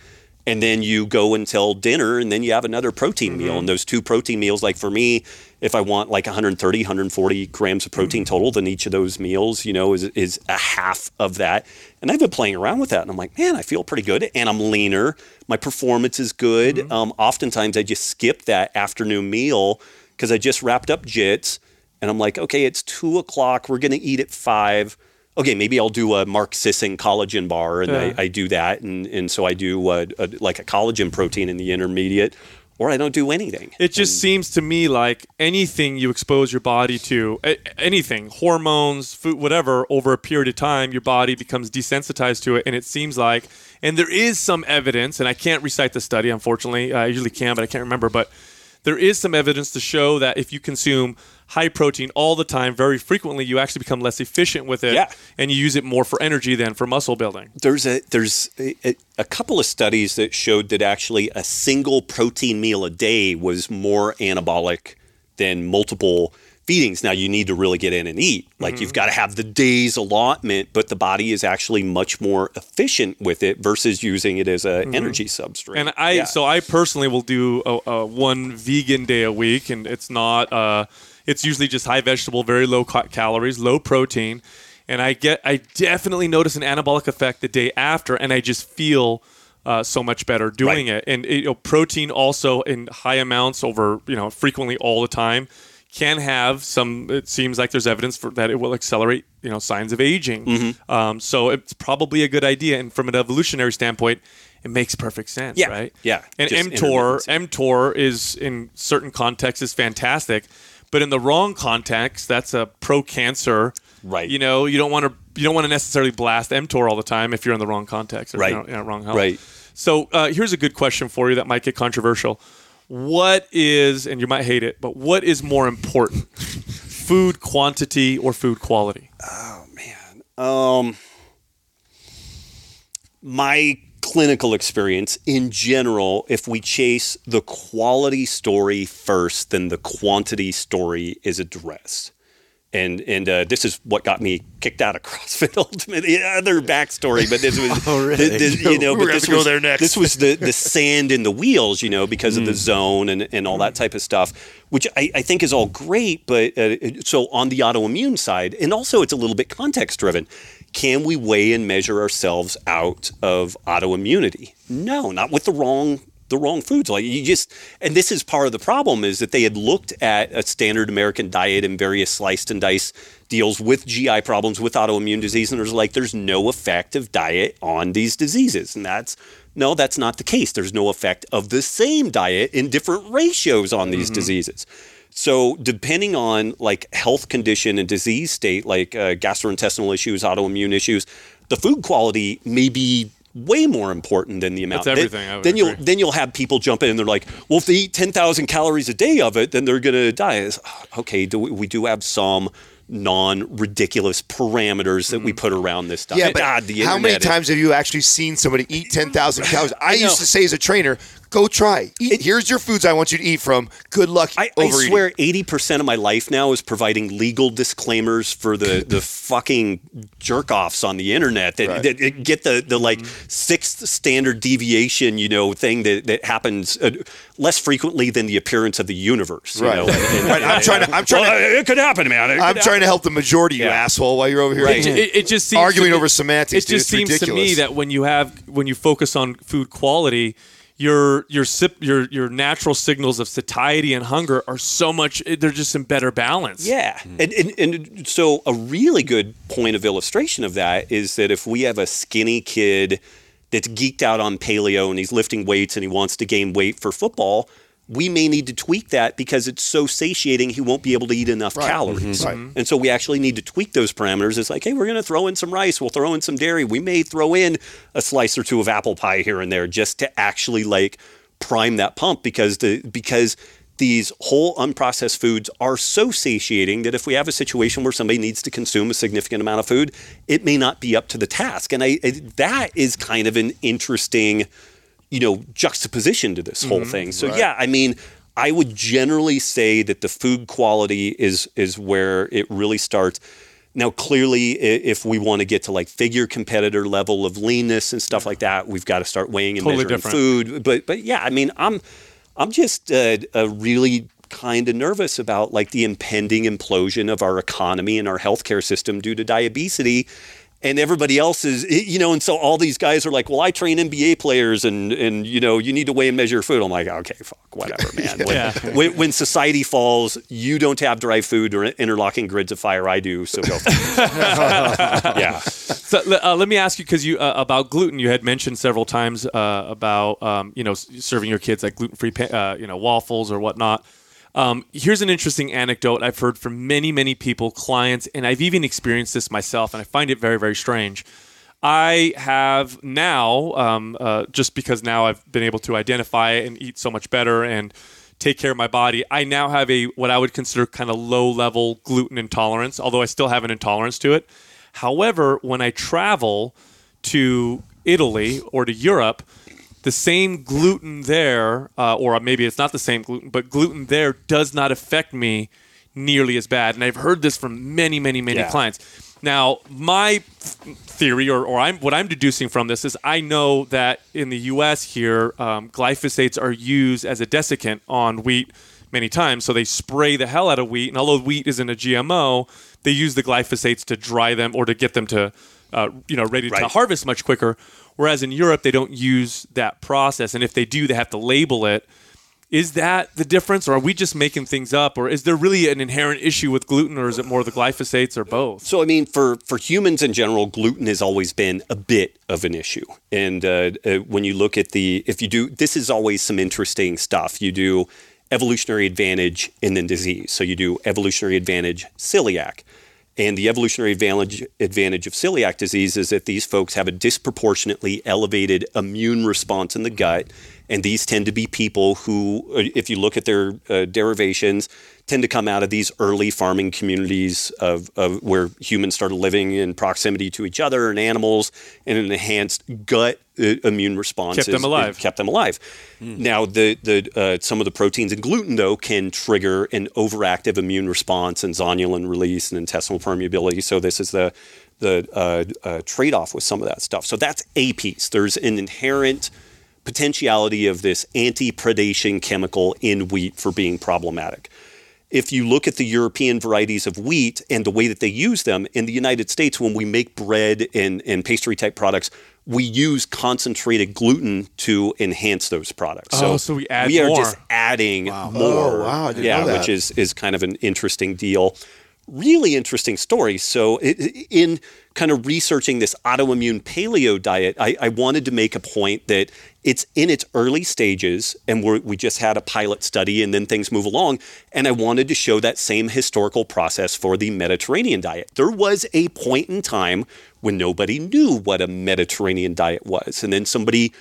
And then you go until dinner, and then you have another protein meal. And those two protein meals, like for me, if I want like 130, 140 grams of protein total, then each of those meals, you know, is is a half of that. And I've been playing around with that, and I'm like, man, I feel pretty good, and I'm leaner. My performance is good. Um, oftentimes, I just skip that afternoon meal because I just wrapped up jits, and I'm like, okay, it's two o'clock. We're gonna eat at five. Okay, maybe I'll do a Mark Sisson collagen bar, and Yeah. I, I do that, and and so I do uh a, like a collagen protein in the intermediate, or I don't do anything. It just seems to me like anything you expose your body to, a- anything, hormones, food, whatever, over a period of time, your body becomes desensitized to it. And it seems like, and there is some evidence, and I can't recite the study, unfortunately. I usually can, but I can't remember. But there is some evidence to show that if you consume high protein all the time, very frequently, you actually become less efficient with it, Yeah. and you use it more for energy than for muscle building. there's a there's a, a- couple of studies that showed that actually a single protein meal a day was more anabolic than multiple feedings. Now you need to really get in and eat. Like you've got to have the day's allotment, but the body is actually much more efficient with it versus using it as an energy substrate. And I, Yeah. so I personally will do a, a one vegan day a week, and it's not, uh, it's usually just high vegetable, very low ca- calories, low protein, and I get, I definitely notice an anabolic effect the day after, and I just feel uh, so much better doing Right. it. And you know, protein also in high amounts over you know frequently all the time can have some. It seems like there's evidence for that it will accelerate you know signs of aging. Mm-hmm. Um, so it's probably a good idea. And from an evolutionary standpoint. It makes perfect sense, Yeah, right? yeah, And mTOR, mTOR is in certain contexts is fantastic, but in the wrong context, that's a pro-cancer. Right. You know, you don't want to you don't want to necessarily blast mTOR all the time if you're in the wrong context or Right. you know, in a wrong health. Right. So uh, here's a good question for you that might get controversial. What is, and you might hate it, but what is more important, food quantity or food quality? Oh man. Um, my clinical experience in general, if we chase the quality story first, then the quantity story is addressed. And and uh, this is what got me kicked out of CrossFit Ultimate. The other backstory, but this was Oh, really? this- you know, We're but this go was, there next. This was the the sand in the wheels, you know, because Mm. of the zone and and all that type of stuff, which I, I think is all great. But uh, so on the autoimmune side, and also it's a little bit context driven. Can we weigh and measure ourselves out of autoimmunity? No, not with the wrong the wrong foods. Like you just, and this is part of the problem is that they had looked at a standard American diet and various sliced and diced deals with GI problems, with autoimmune disease, and there's like there's no effect of diet on these diseases, and that's no, that's not the case. There's no effect of the same diet in different ratios on these mm-hmm. diseases. So depending on like health condition and disease state, like uh, gastrointestinal issues, autoimmune issues, the food quality may be way more important than the amount. That's Then- everything, I would then you'll agree. then you'll have people jump in and they're like, well, if they eat ten thousand calories a day of it, then they're gonna die. It's, "Oh, okay, do we, we do have some non-ridiculous parameters that we put around this stuff. Yeah, but God, the how many internet is- times have you actually seen somebody eat 10,000 calories? I, know. used to say as a trainer, go try. Eat, here's your foods I want you to eat from. Good luck I, I swear, eighty percent of my life now is providing legal disclaimers for the the fucking jerk offs on the internet that, Right. that get the the like sixth standard deviation, you know, thing that that happens uh, less frequently than the appearance of the universe. You Right. know? And- Right, I'm trying to- I'm trying Well, to- It could happen, man. It I'm could trying to help the majority, you Yeah. asshole, while you're over here Right. It, it- it just seems arguing to me- over semantics. It dude. just It's seems to me that when you have when you focus on food quality, your your sip your your natural signals of satiety and hunger are so much they're just in better balance. Yeah. Hmm. And, and, and so, a really good point of illustration of that is that if we have a skinny kid that's geeked out on paleo and he's lifting weights and he wants to gain weight for football, we may need to tweak that because it's so satiating he won't be able to eat enough Right. calories. Mhm. Right. And so we actually need to tweak those parameters. It's like, hey, we're going to throw in some rice, we'll throw in some dairy, we may throw in a slice or two of apple pie here and there just to actually like prime that pump because the because these whole unprocessed foods are so satiating that if we have a situation where somebody needs to consume a significant amount of food, it may not be up to the task. And I, I that is kind of an interesting you know juxtaposition to this whole thing. So yeah, I mean, I would generally say that the food quality is is where it really starts. Now, clearly, if we want to get to like figure competitor level of leanness and stuff like that, we've got to start weighing and Totally measuring different. food. But but yeah, I mean, I'm I'm just uh, uh, really kind of nervous about like the impending implosion of our economy and our healthcare system due to diabetes. And everybody else is, you know, and so all these guys are like, "Well, I train NBA players, and and you know, you need to weigh and measure your food." I'm like, "Okay, fuck, whatever, man." When, Yeah. when, when society falls, you don't have dry food or interlocking grids of fire. I do, so go. yeah, So uh, let me ask you because you uh, about gluten. You had mentioned several times uh, about um, you know serving your kids like gluten free uh, you know waffles or whatnot. Um, here's an interesting anecdote I've heard from many many people, clients, and I've even experienced this myself, and I find it very very strange. I have now, um, uh, just because now I've been able to identify and eat so much better and take care of my body. I now have a what I would consider kind of low level gluten intolerance, although I still have an intolerance to it. However, when I travel to Italy or to Europe, the same gluten there, uh, or maybe it's not the same gluten, but gluten there does not affect me nearly as bad. And I've heard this from many, many, many Yeah. clients. Now, my theory, or, or I'm, what I'm deducing from this, is I know that in the U.S. here, um, glyphosates are used as a desiccant on wheat many times. So they spray the hell out of wheat, and although wheat isn't a GMO, they use the glyphosates to dry them or to get them to uh, you know, ready to harvest much quicker. Whereas in Europe, they don't use that process, and if they do, they have to label it. Is that the difference, or are we just making things up, or is there really an inherent issue with gluten, or is it more the glyphosates, or both? So, I mean, for, for humans in general, gluten has always been a bit of an issue. And uh, uh, when you look at the, if you do, this is always some interesting stuff. You do evolutionary advantage and then disease. So you do evolutionary advantage celiac. And the evolutionary advantage, advantage of celiac disease is that these folks have a disproportionately elevated immune response in the gut. And these tend to be people who, uh, if you look at their uh, derivations, tend to come out of these early farming communities of, of where humans started living in proximity to each other and animals, and an enhanced gut uh, immune response Kept them alive. kept them alive. Now, the the uh, some of the proteins in gluten though can trigger an overactive immune response and zonulin release and intestinal permeability. So this is the the uh, uh, trade off with some of that stuff. So that's a piece. There's an inherent potentiality of this anti-predation chemical in wheat for being problematic. If you look at the European varieties of wheat and the way that they use them in the United States, when we make bread and, and pastry type products, we use concentrated gluten to enhance those products. Oh, so we add we are more. just adding more. Oh, wow, I didn't yeah, know that. which is is kind of an interesting deal. Really interesting story. So, in kind of researching this autoimmune paleo diet, I, I wanted to make a point that it's in its early stages, and we just had a pilot study, and then things move along. And I wanted to show that same historical process for the Mediterranean diet. There was a point in time when nobody knew what a Mediterranean diet was, and then somebody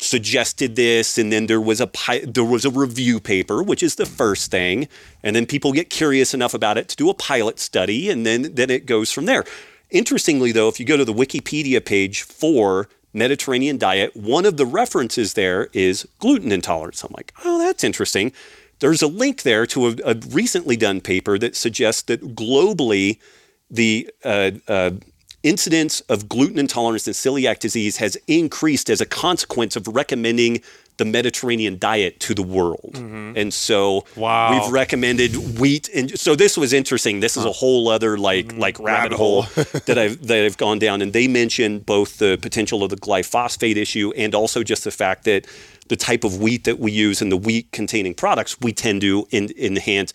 suggested this and then there was a pi- there was a review paper which is the first thing and then people get curious enough about it to do a pilot study and then then it goes from there. Interestingly though if you go to the wikipedia page for mediterranean diet one of the references there is gluten intolerance. I'm like oh that's interesting. There's a link there to a, a recently done paper that suggests that globally the uh, uh, incidence of gluten intolerance and celiac disease has increased as a consequence of recommending the Mediterranean diet to the world. Mm-hmm. And so Wow. we've recommended wheat and so this was interesting. This is a whole other like mm-hmm. like rabbit, hole that I've that I've gone down and they mentioned both the potential of the glyphosate issue and also just the fact that the type of wheat that we use and the wheat containing products we tend to in, enhance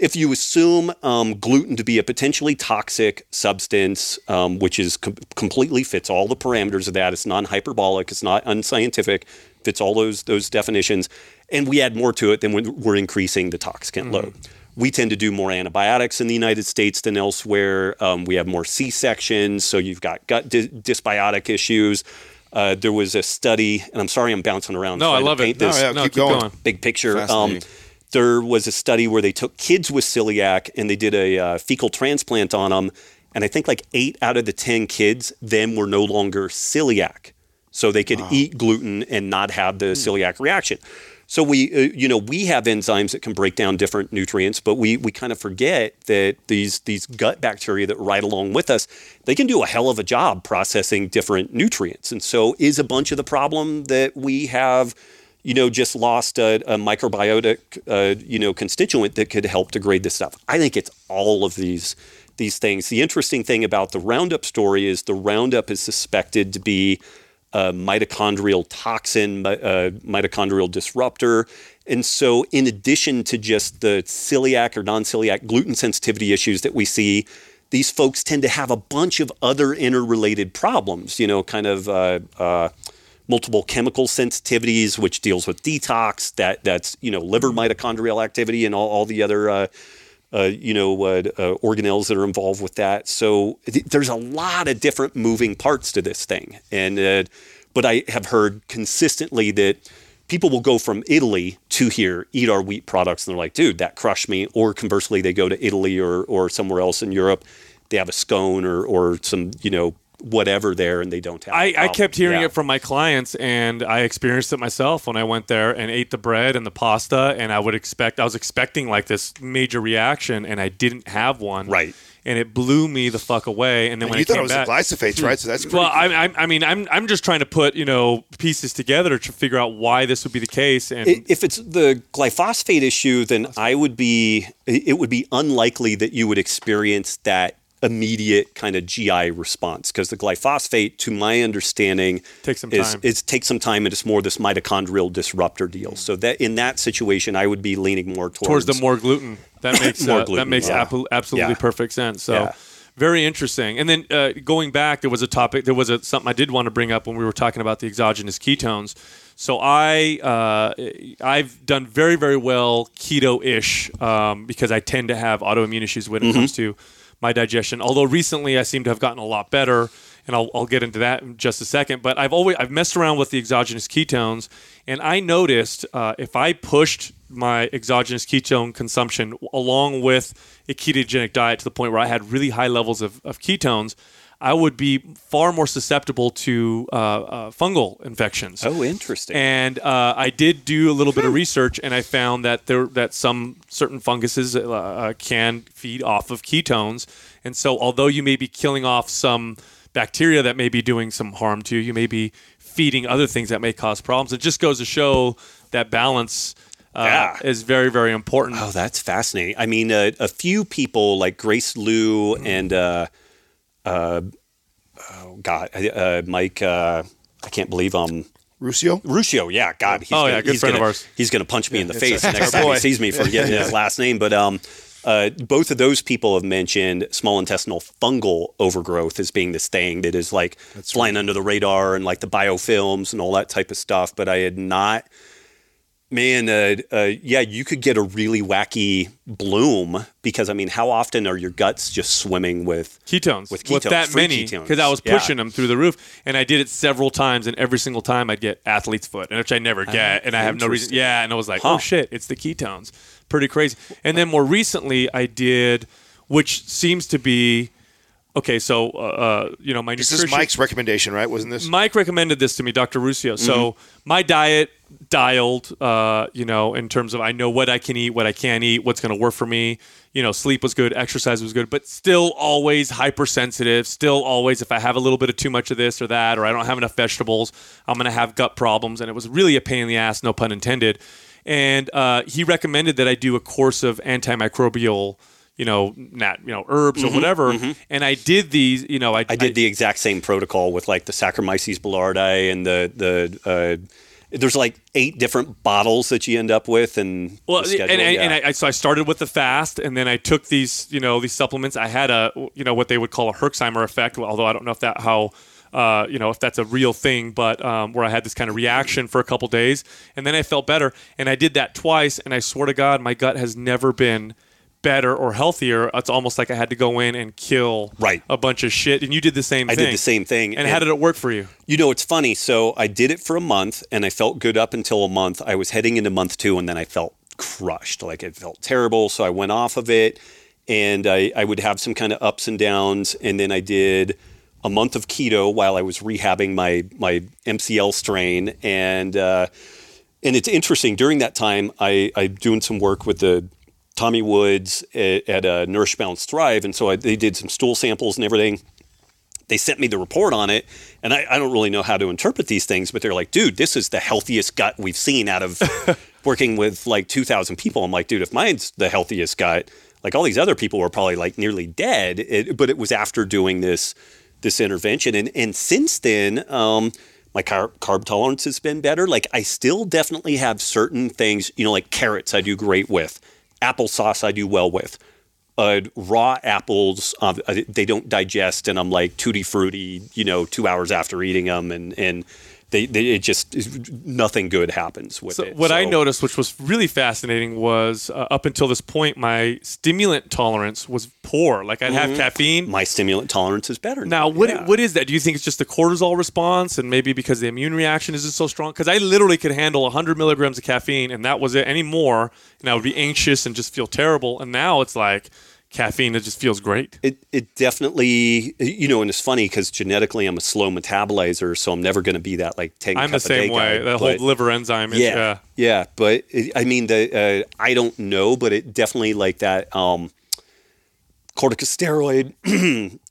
if you assume um, gluten to be a potentially toxic substance, um, which is com- completely fits all the parameters of that, it's non-hyperbolic, it's not unscientific, fits all those those definitions, and we add more to it, then we're, we're increasing the toxicant load. We tend to do more antibiotics in the United States than elsewhere. Um, we have more C sections, so you've got gut dy- dysbiotic issues. Uh, there was a study, and I'm sorry I'm bouncing around. No, I trying to love it. paint No, yeah, no, keep keep going. going. big picture. There was a study where they took kids with celiac and they did a uh, fecal transplant on them, and I think like eight out of the ten kids then were no longer celiac, so they could eat gluten and not have the celiac reaction. So we, uh, you know, we have enzymes that can break down different nutrients, but we we kind of forget that these these gut bacteria that ride along with us, they can do a hell of a job processing different nutrients. And so, is a bunch of the problem that we have you know, just lost a, a microbiotic, uh, you know, constituent that could help degrade this stuff. I think it's all of these these things. The interesting thing about the Roundup story is the Roundup is suspected to be a mitochondrial toxin, mi- uh, mitochondrial disruptor. And so, in addition to just the celiac or non celiac gluten sensitivity issues that we see, these folks tend to have a bunch of other interrelated problems, you know, kind of. Uh, uh, multiple chemical sensitivities, which deals with detox. That that's you know liver mitochondrial activity and all, all the other uh, uh, you know uh, uh, organelles that are involved with that. So th- there's a lot of different moving parts to this thing, and uh, but I have heard consistently that. People will go from Italy to here, eat our wheat products, and they're like, "Dude, that crushed me." Or conversely, they go to Italy or or somewhere else in Europe, they have a scone or or some you know whatever there, and they don't have. I, problem. kept hearing Yeah. it from my clients, and I experienced it myself when I went there and ate the bread and the pasta. And I would expect, I was expecting like this major reaction, and I didn't have one. Right. And it blew me the fuck away. And then And when you I thought came it was back, the glyphosates, right? So that's pretty well, I, I, I mean, I'm, I'm just trying to put you know pieces together to figure out why this would be the case. And If it's the glyphosate issue, then I would be. It would be unlikely that you would experience that immediate kind of GI response because the glyphosate, to my understanding, Takes some is, time. It takes some time, and it's more this mitochondrial disruptor deal. So that in that situation, I would be leaning more towards, towards the more gluten. That makes More uh, that makes yeah. absolutely Yeah. perfect sense. So Yeah. very interesting. And then uh, going back, there was a topic. There was a, something I did want to bring up when we were talking about the exogenous ketones. So I uh, I've done very very well keto-ish um, because I tend to have autoimmune issues when it comes to my digestion. Although recently I seem to have gotten a lot better, and I'll, I'll get into that in just a second. But I've always I've messed around with the exogenous ketones, and I noticed uh, if I pushed my exogenous ketone consumption along with a ketogenic diet to the point where I had really high levels of, of ketones. I would be far more susceptible to uh, uh, fungal infections. Oh, interesting. And uh, I did do a little bit of research, and I found that there that some certain funguses uh, uh, can feed off of ketones. And so, although you may be killing off some bacteria that may be doing some harm to you, you may be feeding other things that may cause problems. It just goes to show that balance uh, Yeah. is very, very important. Oh, that's fascinating. I mean, uh, a few people like Grace Liu and uh, uh, oh God, uh, Mike. Uh, I can't believe um Ruscio? Ruscio. Yeah, God. He's Oh, gonna, yeah, good he's friend gonna, of ours. He's going to punch me in the face a- next it's our time he sees me for getting his last name. But um, uh, both of those people have mentioned small intestinal fungal overgrowth as being this thing that is like flying under the radar and like the biofilms and all that type of stuff. But I had not Man, uh, uh, yeah, you could get a really wacky bloom because I mean, how often are your guts just swimming with? ketones With ketones, with that many because I was Yeah. pushing them through the roof, and I did it several times, and every single time I'd get athlete's foot, and which I never get, and I have no reason. Yeah, and I was like, Huh. oh shit, it's the ketones, pretty crazy. And then more recently, I did, which seems to be okay. So, uh, uh, you know, my This nutrition. is Mike's recommendation, right? Wasn't this? Mike recommended this to me, Dr. Ruscio. So my diet dialed, uh, you know, in terms of I know what I can eat, what I can't eat, what's going to work for me. You know, sleep was good, exercise was good, but still always hypersensitive. Still always, if I have a little bit of too much of this or that, or I don't have enough vegetables, I'm going to have gut problems. And it was really a pain in the ass, no pun intended. And uh, he recommended that I do a course of antimicrobial. You know, nat, you know, herbs or whatever, and I did these. You know, I, I did the exact same protocol with like the Saccharomyces boulardii and the the. Uh, there's like eight different bottles that you end up with, and Well, and, and, yeah. and I, I- so I started with the fast, and then I took these, you know, these supplements. I had a, you know, what they would call a Herxheimer effect, although I don't know if that how, uh, you know, if that's a real thing, but um, where I had this kind of reaction for a couple days, and then I felt better, and I did that twice, and I swear to God, my gut has never been better or healthier. It's almost like I had to go in and kill Right. a bunch of shit, and you did the same thing. I thing. did the same thing, And, how did it work for you? You know, it's funny. So I did it for a month and I felt good up until a month. I was heading into month two and then I felt crushed. Like it felt terrible. So I went off of it and I, I would have some kind of ups and downs. And then I did a month of keto while I was rehabbing my, my MCL strain. And, uh, and it's interesting during that time, I, I'm doing some work with the Tommy Woods at, at uh, Nourish Balance Thrive. And so I, they did some stool samples and everything they sent me the report on it, and I, I don't really know how to interpret these things, but they're like, dude, this is the healthiest gut we've seen out of working with like 2,000 people. I'm like, dude, if mine's the healthiest gut, like all these other people were probably like nearly dead. It, but it was after doing this this intervention, and and since then, um, my carb, carb tolerance has been better. Like I still definitely have certain things, you know, like carrots I do great with, applesauce I do well with. Uh, raw apples, uh, they don't digest, and I'm like tutti frutti, you know, two hours after eating them, and and they, they it just nothing good happens with So it. what I noticed, which was really fascinating, was uh, up until this point, my stimulant tolerance was poor. Like I'd have caffeine. my stimulant tolerance is better Now, what Yeah. what is that? Do you think it's just the cortisol response, and maybe because the immune reaction isn't so strong? Because I literally could handle 100 milligrams of caffeine, and that was it. Any more, and I would be anxious and just feel terrible. And now it's like caffeine; it just feels great. It, it definitely, you know, and it's funny because genetically I'm a slow metabolizer, so I'm never going to be that like 10 I'm the same way. guy, That whole liver enzyme. Is, yeah, yeah. yeah, But it, I mean, the uh, I don't know, but it definitely like that um, corticosteroid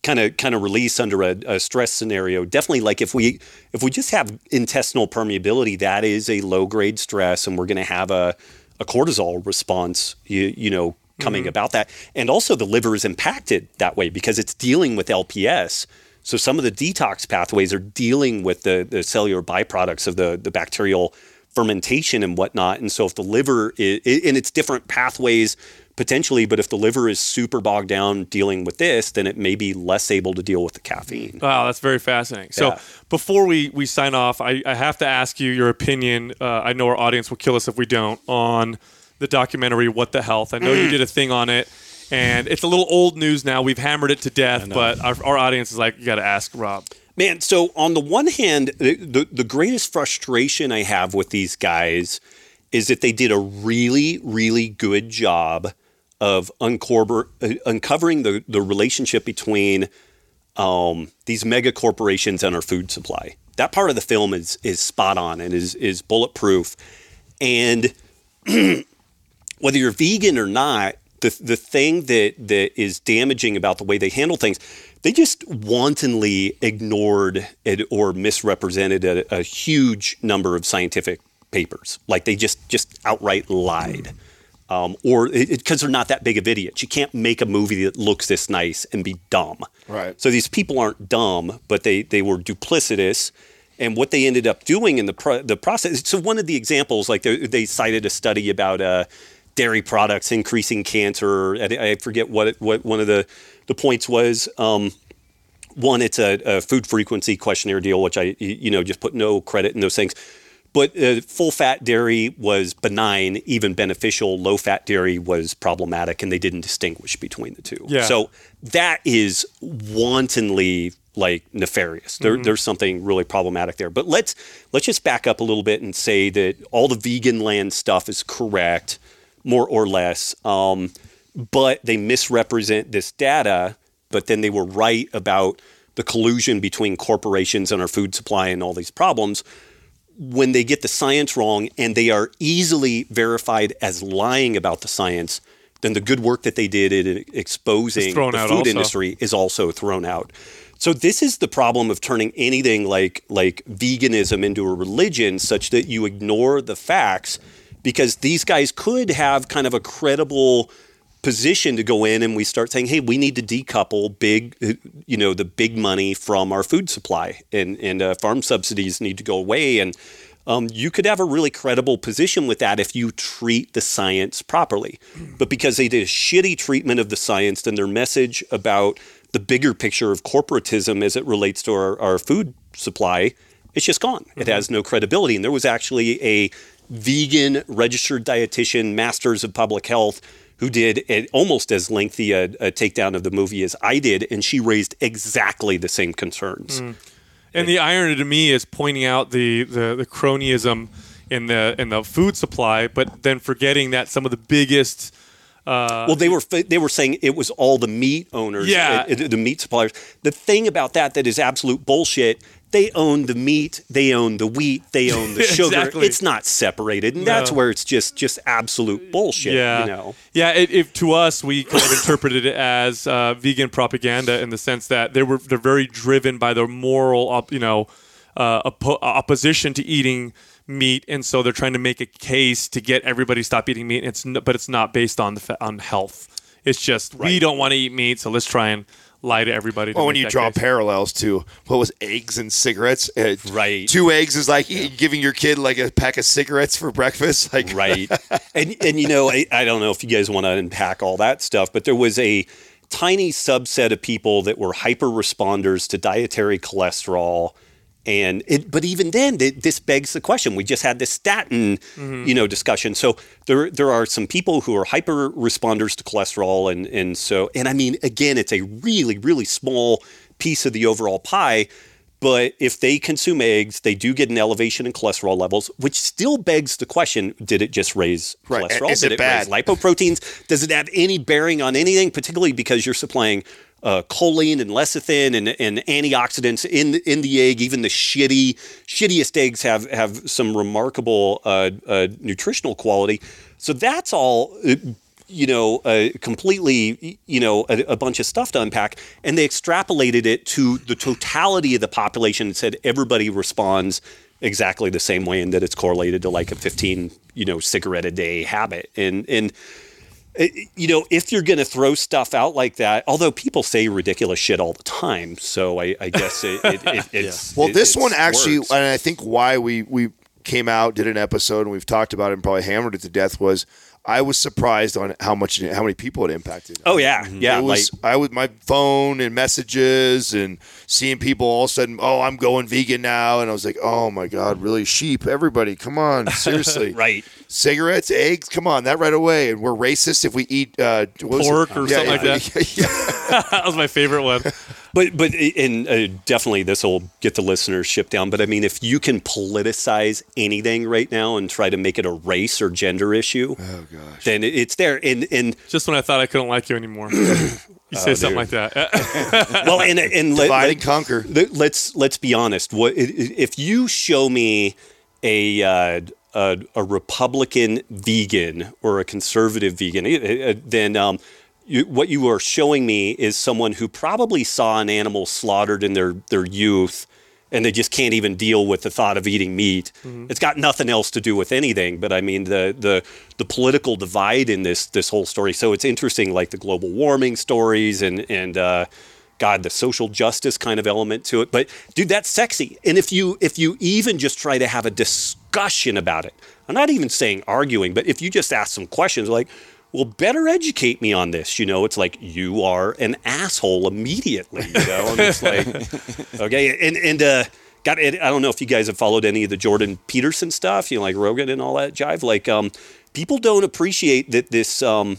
kind of kind of release under a, a stress scenario. Definitely, like if we if we just have intestinal permeability, that is a low grade stress, and we're going to have a a cortisol response. You you know. Coming about that. And also the liver is impacted that way because it's dealing with LPS. So some of the detox pathways are dealing with the, the cellular byproducts of the, the bacterial fermentation and whatnot. And so if the liver is, and it's different pathways potentially, but if the liver is super bogged down dealing with this, then it may be less able to deal with the caffeine. Wow, that's very fascinating. So Yeah. before we, we sign off, I, I have to ask you your opinion. Uh, I know our audience will kill us if we don't on the documentary What the Health. I know you did a thing on it, and it's a little old news now. We've hammered it to death, but our, our audience is like, you got to ask Robb. Man, so on the one hand, the, the, the greatest frustration I have with these guys is that they did a really, really good job of uncorber, uh, uncovering the, the relationship between um, these mega corporations and our food supply. That part of the film is is spot on and is is bulletproof. And whether you're vegan or not, the the thing that that is damaging about the way they handle things, they just wantonly ignored it or misrepresented a, a huge number of scientific papers. Like they just just outright lied. Um, or because they're not that big of idiots. You can't make a movie that looks this nice and be dumb. Right. So these people aren't dumb, but they they were duplicitous. And what they ended up doing in the pro- the process. So one of the examples, like they, they cited a study about uh, dairy products increasing cancer. I, I forget what it, what one of the the points was. Um, one, it's a, a food frequency questionnaire deal, which I you know just put no credit in those things. But uh, full fat dairy was benign, even beneficial. Low fat dairy was problematic, and they didn't distinguish between the two. Yeah. So that is wantonly like nefarious. There, There's something really problematic there. But let's let's just back up a little bit and say that all the vegan land stuff is correct, more or less. Um, but they misrepresent this data. But then they were right about the collusion between corporations and our food supply and all these problems when they get the science wrong and they are easily verified as lying about the science, then the good work that they did in exposing the food also. industry is also thrown out. So this is the problem of turning anything like like veganism into a religion such that you ignore the facts because these guys could have kind of a credible position to go in and we start saying, hey, we need to decouple big, you know, the big money from our food supply and, and uh, farm subsidies need to go away. And um, you could have a really credible position with that if you treat the science properly. But because they did a shitty treatment of the science, then their message about the bigger picture of corporatism as it relates to our, our food supply, it's just gone. It has no credibility. And there was actually a vegan registered dietitian, masters of public health, who did almost as lengthy a, a takedown of the movie as I did, and she raised exactly the same concerns. And the irony to me is pointing out the, the, the cronyism in the in the food supply, but then forgetting that some of the biggest well, they were they were saying it was all the meat owners, Yeah. uh, the meat suppliers. The thing about that that is absolute bullshit. They own the meat, they own the wheat, they own the sugar. Exactly. It's not separated, and that's where it's just just absolute bullshit. yeah, you know. yeah. It, if to us, we kind of interpreted it as uh, vegan propaganda in the sense that they were they're very driven by their moral, op, you know, uh, oppo- opposition to eating meat, and so they're trying to make a case to get everybody to stop eating meat. It's n- but it's not based on the fa- on health. It's just we don't want to eat meat, so let's try and lie to everybody. to Well, when you draw case. parallels to what was eggs and cigarettes, uh, Right. Two eggs is like e- giving your kid like a pack of cigarettes for breakfast. Like, right and and you know I, I don't know if you guys want to unpack all that stuff but there was a tiny subset of people that were hyper responders to dietary cholesterol and it, but even then th- this begs the question we just had this statin mm-hmm. you know discussion so there there are some people who are hyper responders to cholesterol and and so and i mean again it's a really really small piece of the overall pie but if they consume eggs, they do get an elevation in cholesterol levels, which still begs the question: Did it just raise Right. cholesterol? Is did it bad? raise lipoproteins? Does it have any bearing on anything, particularly because you're supplying uh, choline and lecithin and, and antioxidants in in the egg? Even the shitty shittiest eggs have have some remarkable uh, uh, nutritional quality. So that's all. uh, you know, uh, completely, you know, a, a bunch of stuff to unpack. And they extrapolated it to the totality of the population and said everybody responds exactly the same way and that it's correlated to like a 15, you know, cigarette a day habit. And, and you know, if you're going to throw stuff out like that, although people say ridiculous shit all the time, so I, I guess it, it, it, it's Well, it- this it's one actually, works. and I think why we we came out, did an episode, and we've talked about it and probably hammered it to death was I was surprised on how much how many people it impacted. oh yeah, yeah, it was like I was my phone and messages and seeing people all of a sudden, oh, I'm going vegan now, and I was like, oh my god, really sheep? Everybody, come on, seriously, right. Cigarettes, eggs, come on, that right away. And we're racist if we eat uh, what it? Pork or something like that. yeah. that was my favorite one. But but and uh, definitely this will get the listenership down. But I mean, if you can politicize anything right now and try to make it a race or gender issue, Oh gosh. then it's there. And and Just when I thought I couldn't like you anymore. You say something like that. well, and and let, Divide let- and conquer. let- let's let's be honest. What i- i- if you show me a uh, a, a Republican vegan or a conservative vegan, then um, you, what you are showing me is someone who probably saw an animal slaughtered in their their youth. And they just can't even deal with the thought of eating meat. It's got nothing else to do with anything. But I mean, the the the political divide in this this whole story. So it's interesting, like the global warming stories and and uh, God, the social justice kind of element to it. But dude, that's sexy. And if you if you even just try to have a discussion about it, I'm not even saying arguing, but if you just ask some questions like, well, better educate me on this. You know, it's like you are an asshole immediately. You know, and it's like, okay, and and uh, got it. I don't know if you guys have followed any of the Jordan Peterson stuff. You know, like Rogan and all that jive. Like, um, people don't appreciate that this. Um,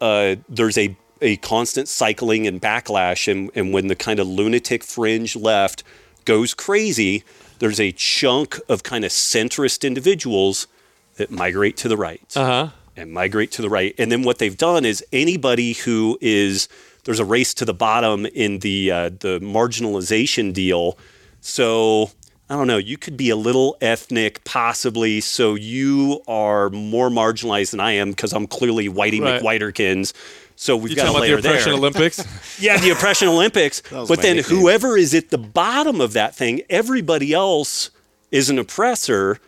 uh, there's a a constant cycling and backlash, and, and when the kind of lunatic fringe left goes crazy, there's a chunk of kind of centrist individuals that migrate to the right Uh huh. And migrate to the right. And then what they've done is anybody who is there's a race to the bottom in the uh, the marginalization deal. So I don't know. You could be a little ethnic, possibly. So you are more marginalized than I am because I'm clearly Whitey Right. McWhiterkins. So we've You got talking a about the oppression there. Olympics? Yeah, the oppression Olympics. But then nickname. whoever is at the bottom of that thing, everybody else is an oppressor.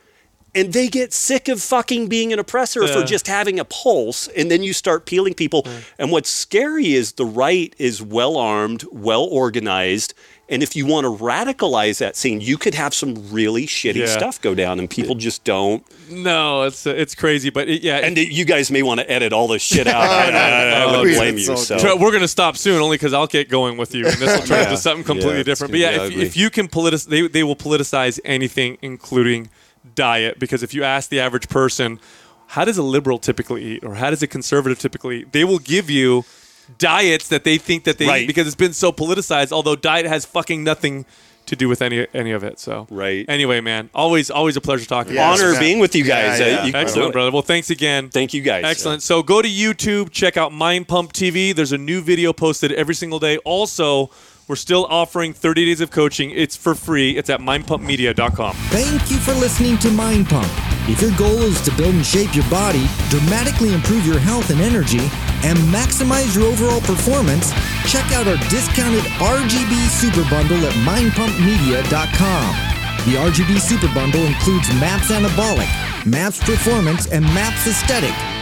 And they get sick of fucking being an oppressor for just having a pulse. And then you start peeling people. And what's scary is the right is well armed, well organized. And if you want to radicalize that scene, you could have some really shitty Yeah. stuff go down, and people just don't. no, it's uh, it's crazy, but it, yeah. And you guys may want to edit all this shit out. I, I, I Oh, wouldn't blame you. So. We're going to stop soon only because I'll get going with you, and this will turn Yeah. into something completely Yeah, different. But yeah, if, if you can politicize, they, they will politicize anything, including diet. Because if you ask the average person, how does a liberal typically eat, or how does a conservative typically eat, they will give you diets that they think that they Right. eat because it's been so politicized. Although diet has fucking nothing to do with any any of it. So Right. Anyway, man, always always a pleasure talking. Yeah, to you. Honor Yeah. being with you guys. Yeah, Uh, you- Excellent, brother. Well, thanks again. Thank you guys. Excellent. So go to YouTube, check out Mind Pump TV. There's a new video posted every single day. Also, we're still offering 30 days of coaching. It's for free. It's at mindpumpmedia.com. Thank you for listening to Mind Pump. If your goal is to build and shape your body, dramatically improve your health and energy, and maximize your overall performance, check out our discounted RGB Super Bundle at mindpumpmedia.com. The RGB Super Bundle includes MAPS Anabolic, MAPS Performance, and MAPS Aesthetic.